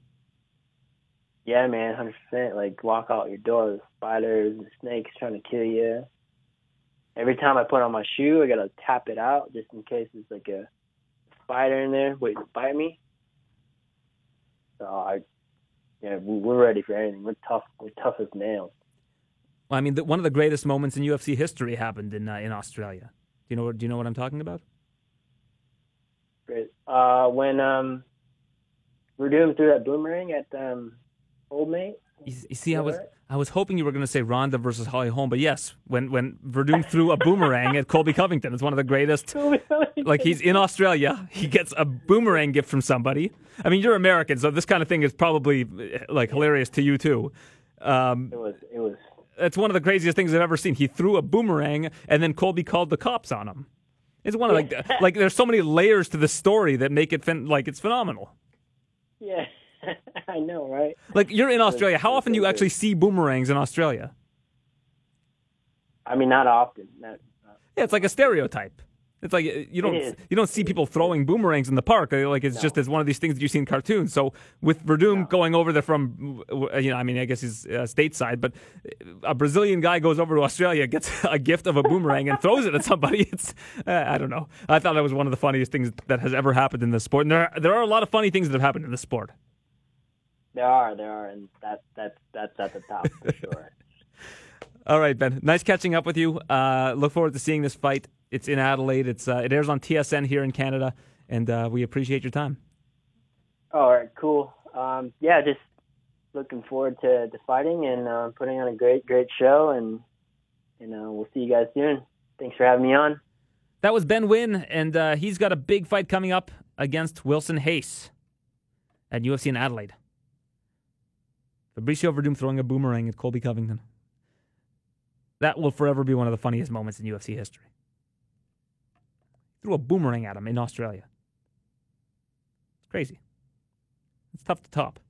Yeah, man, hundred percent. Like walk out your door, spiders and snakes trying to kill you. Every time I put on my shoe, I gotta tap it out just in case there's like a spider in there waiting to bite me. So I, yeah, we- we're ready for anything. We're tough. We're tough as nails. Well, I mean, the, one of the greatest moments in UFC history happened in uh, in Australia. Do you know? what- Do you know what I'm talking about? Great. Uh, when um, we're doing through that boomerang at um, Old Mate. You, you see, I was. I was hoping you were going to say Ronda versus Holly Holm, but yes, when when Werdum threw a boomerang at Colby Covington, it's one of the greatest. [laughs] Like he's in Australia, he gets a boomerang gift from somebody. I mean, you're American, so this kind of thing is probably like hilarious to you too. Um, It was. It was. It's one of the craziest things I've ever seen. He threw a boomerang, and then Colby called the cops on him. It's one of like like there's so many layers to the story that make it fin- like it's phenomenal. Yeah, [laughs] I know, right? Like you're in Australia. How often do you actually see boomerangs in Australia? I mean, not often. Not, not Yeah, it's like a stereotype. It's like uh, you don't you don't see people throwing boomerangs in the park. Uh, like it's no. just as one of these things that you see in cartoons. So with Werdum no. going over there from, you know, I mean, I guess he's uh, stateside, but a Brazilian guy goes over to Australia, [laughs] gets a gift of a boomerang, and throws it at somebody. [laughs] It's uh, I don't know. I thought that was one of the funniest things that has ever happened in the sport. And there are, there are a lot of funny things that have happened in the sport. There are, there are, and that that's that's at the top for [laughs] sure. All right, Ben. Nice catching up with you. Uh, look forward to seeing this fight. It's in Adelaide. It's uh, it airs on TSN here in Canada, and uh, we appreciate your time. All right, cool. Um, yeah, just looking forward to, to fighting and uh, putting on a great great show, and you know we'll see you guys soon. Thanks for having me on. That was Ben Nguyen, and uh, he's got a big fight coming up against Wilson Reis at UFC in Adelaide. Fabricio Werdum throwing a boomerang at Colby Covington. That will forever be one of the funniest moments in UFC history. Threw a boomerang at him in Australia. It's crazy. It's tough to top.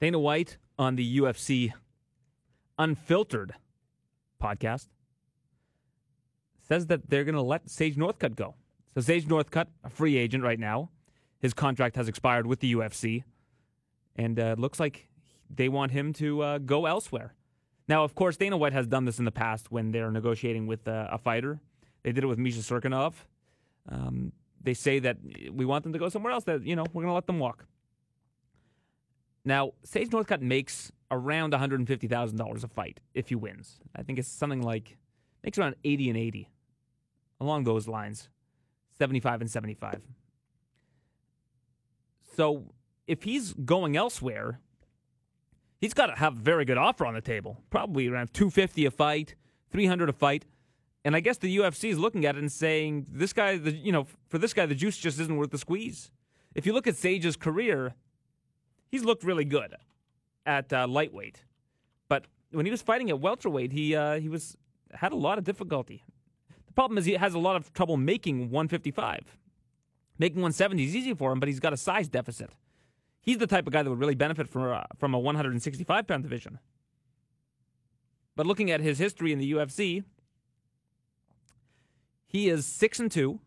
Dana White on the UFC Unfiltered podcast says that they're going to let Sage Northcutt go. So Sage Northcutt, a free agent right now, his contract has expired with the UFC, and uh, looks like they want him to uh, go elsewhere. Now, of course, Dana White has done this in the past when they're negotiating with uh, a fighter. They did it with Misha Cirkunov. Um, they say that we want them to go somewhere else. That you know we're going to let them walk. Now, Sage Northcutt makes around one hundred and fifty thousand dollars a fight if he wins. I think it's something like makes around eighty and eighty, along those lines, seventy-five and seventy-five. So if he's going elsewhere, he's got to have a very good offer on the table. Probably around 250 a fight, 300 a fight. And I guess the UFC is looking at it and saying, this guy, the, you know, for this guy, the juice just isn't worth the squeeze. If you look at Sage's career, he's looked really good at uh, lightweight. But when he was fighting at welterweight, he uh, he was had a lot of difficulty. The problem is he has a lot of trouble making 155. Making 170 is easy for him, but he's got a size deficit. He's the type of guy that would really benefit from, uh, from a 165 pound division. But looking at his history in the UFC, he is 6 and 2.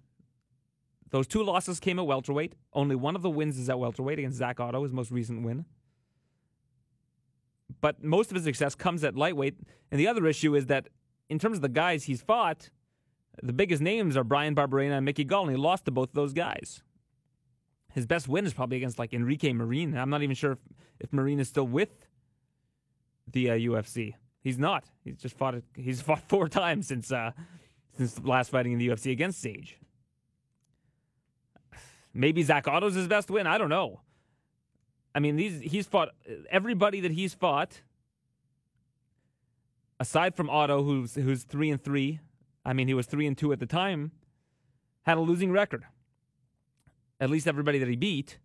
Those two losses came at welterweight. Only one of the wins is at welterweight against Zak Ottow, his most recent win. But most of his success comes at lightweight. And the other issue is that in terms of the guys he's fought, the biggest names are Bryan Barberena and Mickey Gall, and he lost to both of those guys. His best win is probably against like Enrique Marin. I'm not even sure if, if Marin is still with the uh, UFC. He's not. He's just fought. He's [laughs] fought four times since uh, since last fighting in the UFC against Sage. Maybe Zach Ottow's his best win. I don't know. I mean, these he's fought everybody that he's fought, aside from Ottow, who's who's three and three. I mean, he was three and two at the time. Had a losing record at least everybody that he beat.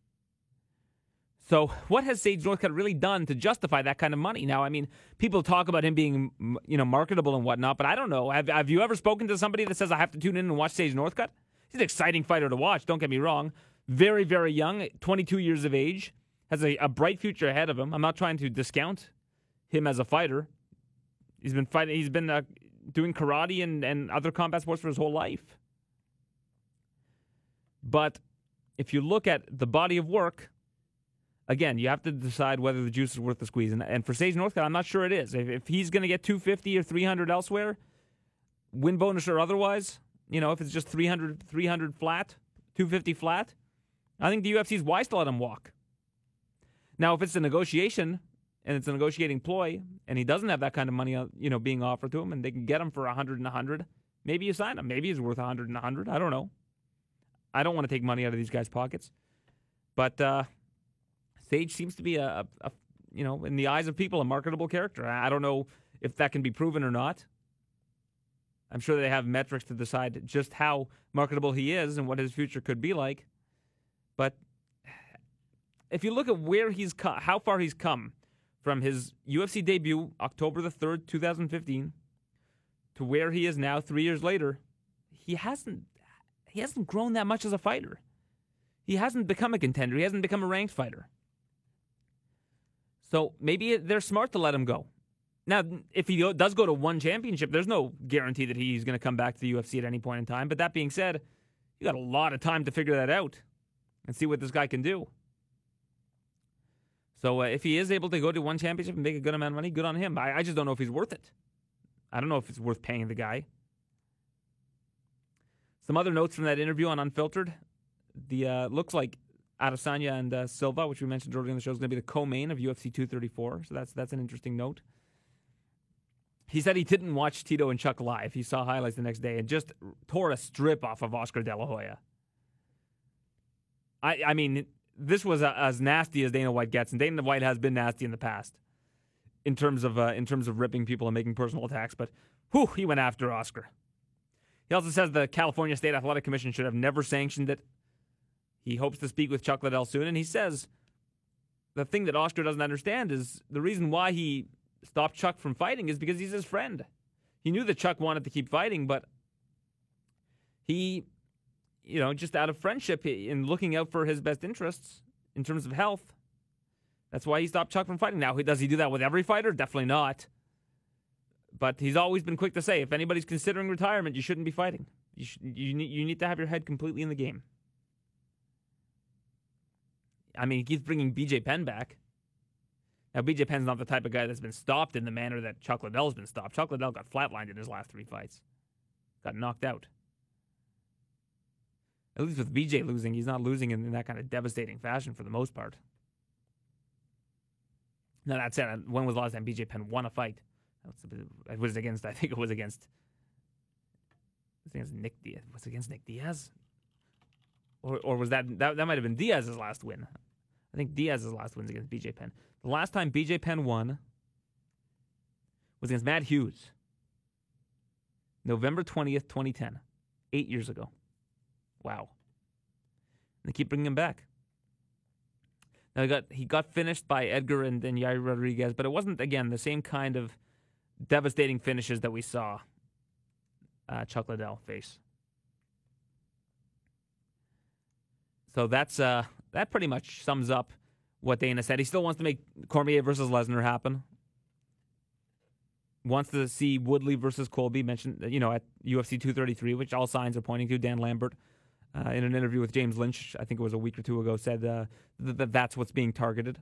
So, what has Sage Northcutt really done to justify that kind of money? Now, I mean, people talk about him being, you know, marketable and whatnot, but I don't know. Have, have you ever spoken to somebody that says I have to tune in and watch Sage Northcutt? He's an exciting fighter to watch. Don't get me wrong. Very, very young, 22 years of age, has a, a bright future ahead of him. I'm not trying to discount him as a fighter. He's been fighting. He's been uh, doing karate and, and other combat sports for his whole life. But if you look at the body of work, again, you have to decide whether the juice is worth the squeeze. And, and for Sage Northcutt, I'm not sure it is. If, if he's going to get 250 or 300 elsewhere, win bonus or otherwise, you know, if it's just 300, 300 flat, 250 flat, I think the UFC is wise to let him walk. Now, if it's a negotiation and it's a negotiating ploy, and he doesn't have that kind of money, uh, you know, being offered to him, and they can get him for 100 and 100, maybe you sign him. Maybe he's worth 100 and 100. I don't know. I don't want to take money out of these guys' pockets. But uh, Sage seems to be a, a, a, you know, in the eyes of people, a marketable character. I don't know if that can be proven or not. I'm sure they have metrics to decide just how marketable he is and what his future could be like. But if you look at where he's co- how far he's come from his UFC debut, October the 3rd, 2015, to where he is now 3 years later, he hasn't he hasn't grown that much as a fighter. He hasn't become a contender. He hasn't become a ranked fighter. So maybe they're smart to let him go. Now, if he does go to one championship, there's no guarantee that he's going to come back to the UFC at any point in time. But that being said, you got a lot of time to figure that out and see what this guy can do. So uh, if he is able to go to one championship and make a good amount of money, good on him. I, I just don't know if he's worth it. I don't know if it's worth paying the guy. Some other notes from that interview on Unfiltered. The uh, looks like Adesanya and uh, Silva, which we mentioned earlier in the show, is going to be the co-main of UFC 234. So that's that's an interesting note. He said he didn't watch Tito and Chuck live. He saw highlights the next day and just tore a strip off of Oscar De La Hoya. I I mean, this was a, as nasty as Dana White gets, and Dana White has been nasty in the past in terms of uh, in terms of ripping people and making personal attacks. But whew, he went after Oscar. He also says the California State Athletic Commission should have never sanctioned it. He hopes to speak with Chuck Liddell soon, and he says the thing that Oscar doesn't understand is the reason why he stopped Chuck from fighting is because he's his friend. He knew that Chuck wanted to keep fighting, but he, you know, just out of friendship and looking out for his best interests in terms of health, that's why he stopped Chuck from fighting. Now, does he do that with every fighter? Definitely not. But he's always been quick to say if anybody's considering retirement, you shouldn't be fighting. You, should, you, need, you need to have your head completely in the game. I mean, he keeps bringing BJ Penn back. Now, BJ Penn's not the type of guy that's been stopped in the manner that Chuck Liddell's been stopped. Chuck Liddell got flatlined in his last three fights, got knocked out. At least with BJ losing, he's not losing in, in that kind of devastating fashion for the most part. Now, that said, when was the last time BJ Penn won a fight? It was against, I think it was against, it was Nick Diaz. Was it against Nick Diaz? Or, or was that, that, that might have been Diaz's last win? I think Diaz's last wins against BJ Penn. The last time BJ Penn won was against Matt Hughes, November 20th, 2010, eight years ago. Wow. And they keep bringing him back. Now he got he got finished by Edgar and then Yair Rodriguez, but it wasn't again the same kind of devastating finishes that we saw uh, Chuck Liddell face. So that's uh, that pretty much sums up what Dana said. He still wants to make Cormier versus Lesnar happen. Wants to see Woodley versus Colby mentioned, you know, at UFC 233, which all signs are pointing to. Dan Lambert, uh, in an interview with James Lynch, I think it was a week or two ago, said uh, that that's what's being targeted.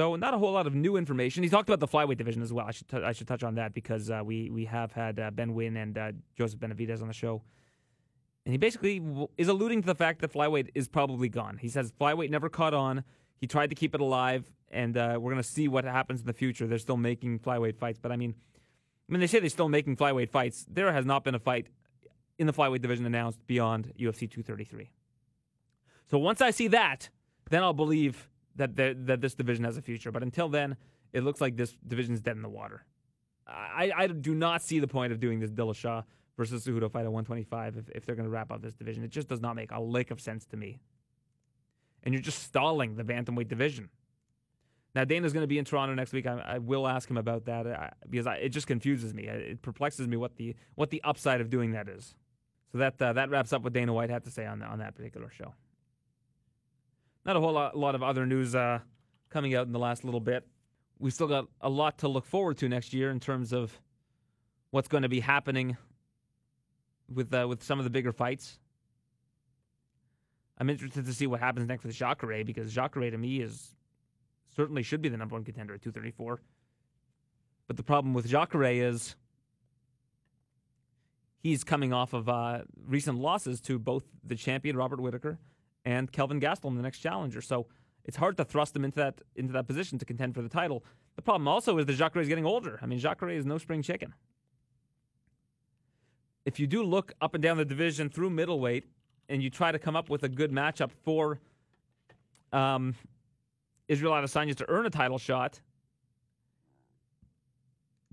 So not a whole lot of new information. He talked about the flyweight division as well. I should t- I should touch on that because uh, we we have had uh, Ben Nguyen and uh, Joseph Benavidez on the show and he basically is alluding to the fact that flyweight is probably gone. He says flyweight never caught on. He tried to keep it alive, and uh, we're going to see what happens in the future. They're still making flyweight fights, but I mean, I mean, they say they're still making flyweight fights. There has not been a fight in the flyweight division announced beyond UFC 233. So once I see that, then I'll believe that that this division has a future. But until then, it looks like this division is dead in the water. I, I do not see the point of doing this Dillashaw versus Cejudo fight at 125 if, if they're going to wrap up this division. It just does not make a lick of sense to me. And you're just stalling the bantamweight division. Now Dana's going to be in Toronto next week. I, I will ask him about that uh, because I, it just confuses me. It perplexes me what the what the upside of doing that is. So that uh, that wraps up what Dana White had to say on on that particular show. Not a whole lot, lot of other news uh, coming out in the last little bit. We've still got a lot to look forward to next year in terms of what's going to be happening with uh, with some of the bigger fights. I'm interested to see what happens next with Jacare because Jacare to me is certainly should be the number one contender at 234. But the problem with Jacare is he's coming off of uh, recent losses to both the champion Robert Whitaker and Kelvin Gastelum, the next challenger. So it's hard to thrust him into that into that position to contend for the title. The problem also is that Jacare is getting older. I mean, Jacare is no spring chicken if you do look up and down the division through middleweight and you try to come up with a good matchup for um, Israel Adesanya to earn a title shot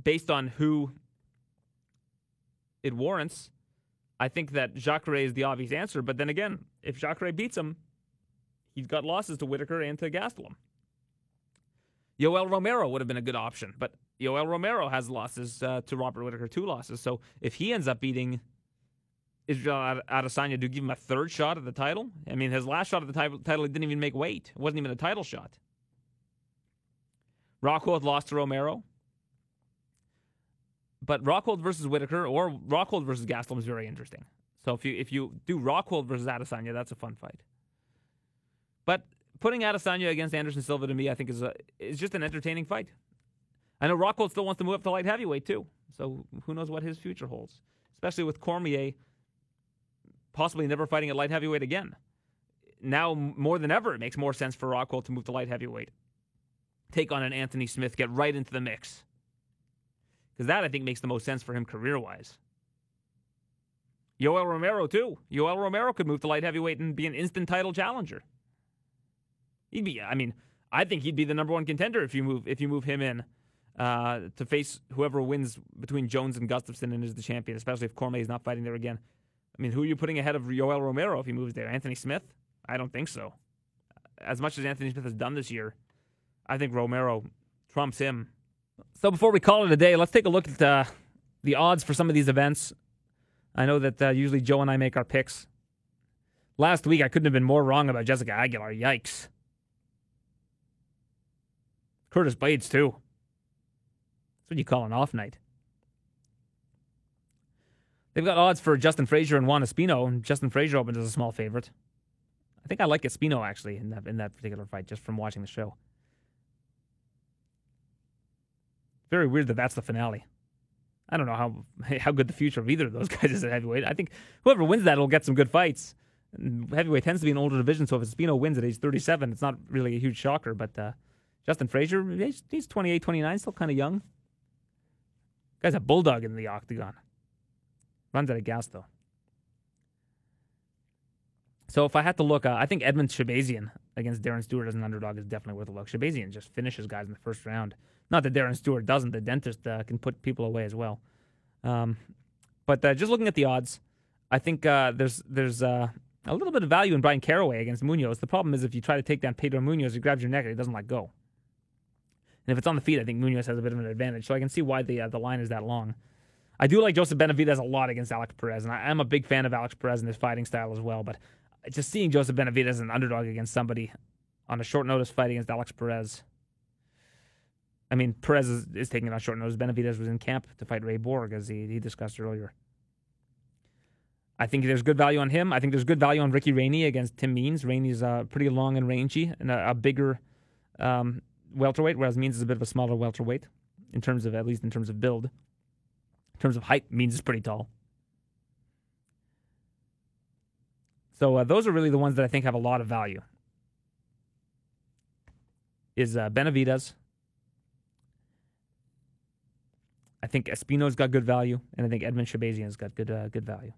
based on who it warrants, I think that Jacare is the obvious answer. But then again, if Jacare beats him, he's got losses to Whitaker and to Gastelum. Yoel Romero would have been a good option, but Yoel Romero has losses uh, to Robert Whitaker, two losses. So if he ends up beating Israel Adesanya, do you give him a third shot at the title? I mean, his last shot at the title, title he didn't even make weight. It wasn't even a title shot. Rockhold lost to Romero. But Rockhold versus Whitaker or Rockhold versus Gastelum is very interesting. So if you if you do Rockhold versus Adesanya, that's a fun fight. But putting Adesanya against Anderson Silva to me, I think is a, is just an entertaining fight. I know Rockhold still wants to move up to light heavyweight too, so who knows what his future holds, especially with Cormier possibly never fighting at light heavyweight again. Now more than ever, it makes more sense for Rockhold to move to light heavyweight, take on an Anthony Smith, get right into the mix, because that I think makes the most sense for him career wise. Yoel Romero too. Yoel Romero could move to light heavyweight and be an instant title challenger. He'd be. I mean, I think he'd be the number one contender if you move if you move him in uh, to face whoever wins between Jones and Gustafsson and is the champion, especially if Cormier is not fighting there again. I mean, who are you putting ahead of Yoel Romero if he moves there? Anthony Smith? I don't think so. As much as Anthony Smith has done this year, I think Romero trumps him. So before we call it a day, let's take a look at uh, the odds for some of these events. I know that uh, usually Joe and I make our picks. Last week, I couldn't have been more wrong about Jessica Aguilar. Yikes. Curtis Blaydes, too. That's what you call an off night. They've got odds for Justin Frazier and Juan Espino, and Justin Frazier opens as a small favorite. I think I like Espino actually in that in that particular fight, just from watching the show. Very weird that that's the finale. I don't know how [laughs] how good the future of either of those [laughs] guys is at heavyweight. I think whoever wins that will get some good fights. Heavyweight tends to be an older division, so if Espino wins at age 37, it's not really a huge shocker. But uh, Justin Frazier, he's, he's 28, 29, still kind of young. Guy's a bulldog in the octagon. Runs out of gas, though. So if I had to look, uh, I think Edmen Shahbazyan against Darren Stewart as an underdog is definitely worth a look. Shahbazyan just finishes guys in the first round. Not that Darren Stewart doesn't. The dentist uh, can put people away as well. Um, but uh, just looking at the odds, I think uh, there's there's uh, a little bit of value in Bryan Caraway against Munhoz. The problem is if you try to take down Pedro Munhoz, he grabs your neck and he doesn't let go. And if it's on the feet, I think Munhoz has a bit of an advantage. So I can see why the uh, the line is that long. I do like Joseph Benavidez a lot against Alex Perez, and I am a big fan of Alex Perez and his fighting style as well. But just seeing Joseph Benavidez as an underdog against somebody on a short notice fight against Alex Perez. I mean, Perez is, is taking it on short notice. Benavidez was in camp to fight Ray Borg, as he, he discussed earlier. I think there's good value on him. I think there's good value on Ricky Rainey against Tim Means. Rainey's uh, pretty long and rangy and a, a bigger um, welterweight, whereas Means is a bit of a smaller welterweight in terms of, at least in terms of build. In terms of height, Means is pretty tall. So uh, those are really the ones that I think have a lot of value. Is uh, Benavidez. I think Espino's got good value, and I think Edmen Shahbazyan's got good uh, good value.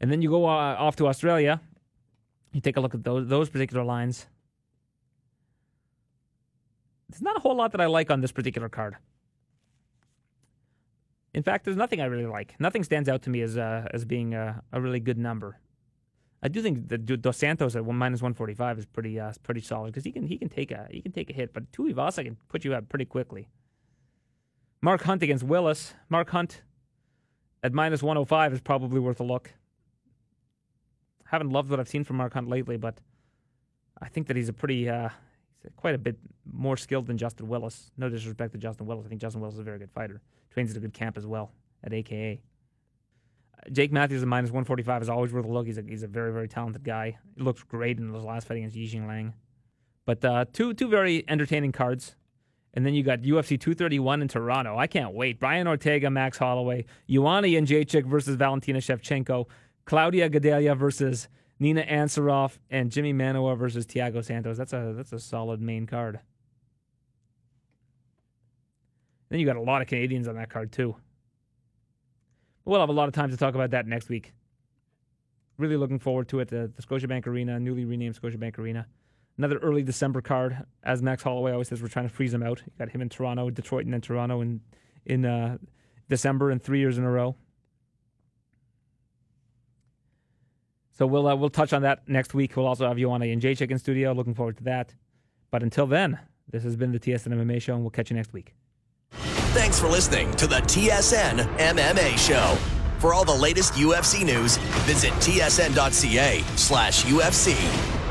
And then you go uh, off to Australia. You take a look at those those particular lines. There's not a whole lot that I like on this particular card. In fact, there's nothing I really like. Nothing stands out to me as uh, as being a, a, really good number. I do think that Dos Santos at one minus one forty five is pretty uh, pretty solid because he can he can take a he can take a hit, but Tuivasa can put you out pretty quickly. Mark Hunt against Willis. Mark Hunt at 105 is probably worth a look. Haven't loved what I've seen from Mark Hunt lately, but I think that he's a pretty uh, he's quite a bit more skilled than Justin Willis. No disrespect to Justin Willis, I think Justin Willis is a very good fighter trains at a good camp as well at AKA. Jake Matthews at minus 145 is always worth a look. He's a, he's a very, very talented guy. He looked great in his last fight against Li Jingliang. But uh, two two very entertaining cards. And then you got UFC 231 in Toronto. I can't wait. Brian Ortega, Max Holloway, Joanna Jędrzejczyk versus Valentina Shevchenko, Claudia Gadelha versus Nina Ansaroff, and Jimi Manuwa versus Thiago Santos. That's a that's a solid main card. Then you got a lot of Canadians on that card too. We'll have a lot of time to talk about that next week. Really looking forward to it. The, the Scotiabank Arena, newly renamed Scotiabank Arena. Another early December card. As Max Holloway always says, we're trying to freeze him out. You got him in Toronto, Detroit, and then Toronto in in uh, December and three years in a row. So we'll uh, we'll touch on that next week. We'll also have Joanna and Jay in studio. Looking forward to that. But until then, this has been the TSN MMA show, and we'll catch you next week. Thanks for listening to the TSN MMA Show. For all the latest UFC news, visit tsn.ca slash UFC.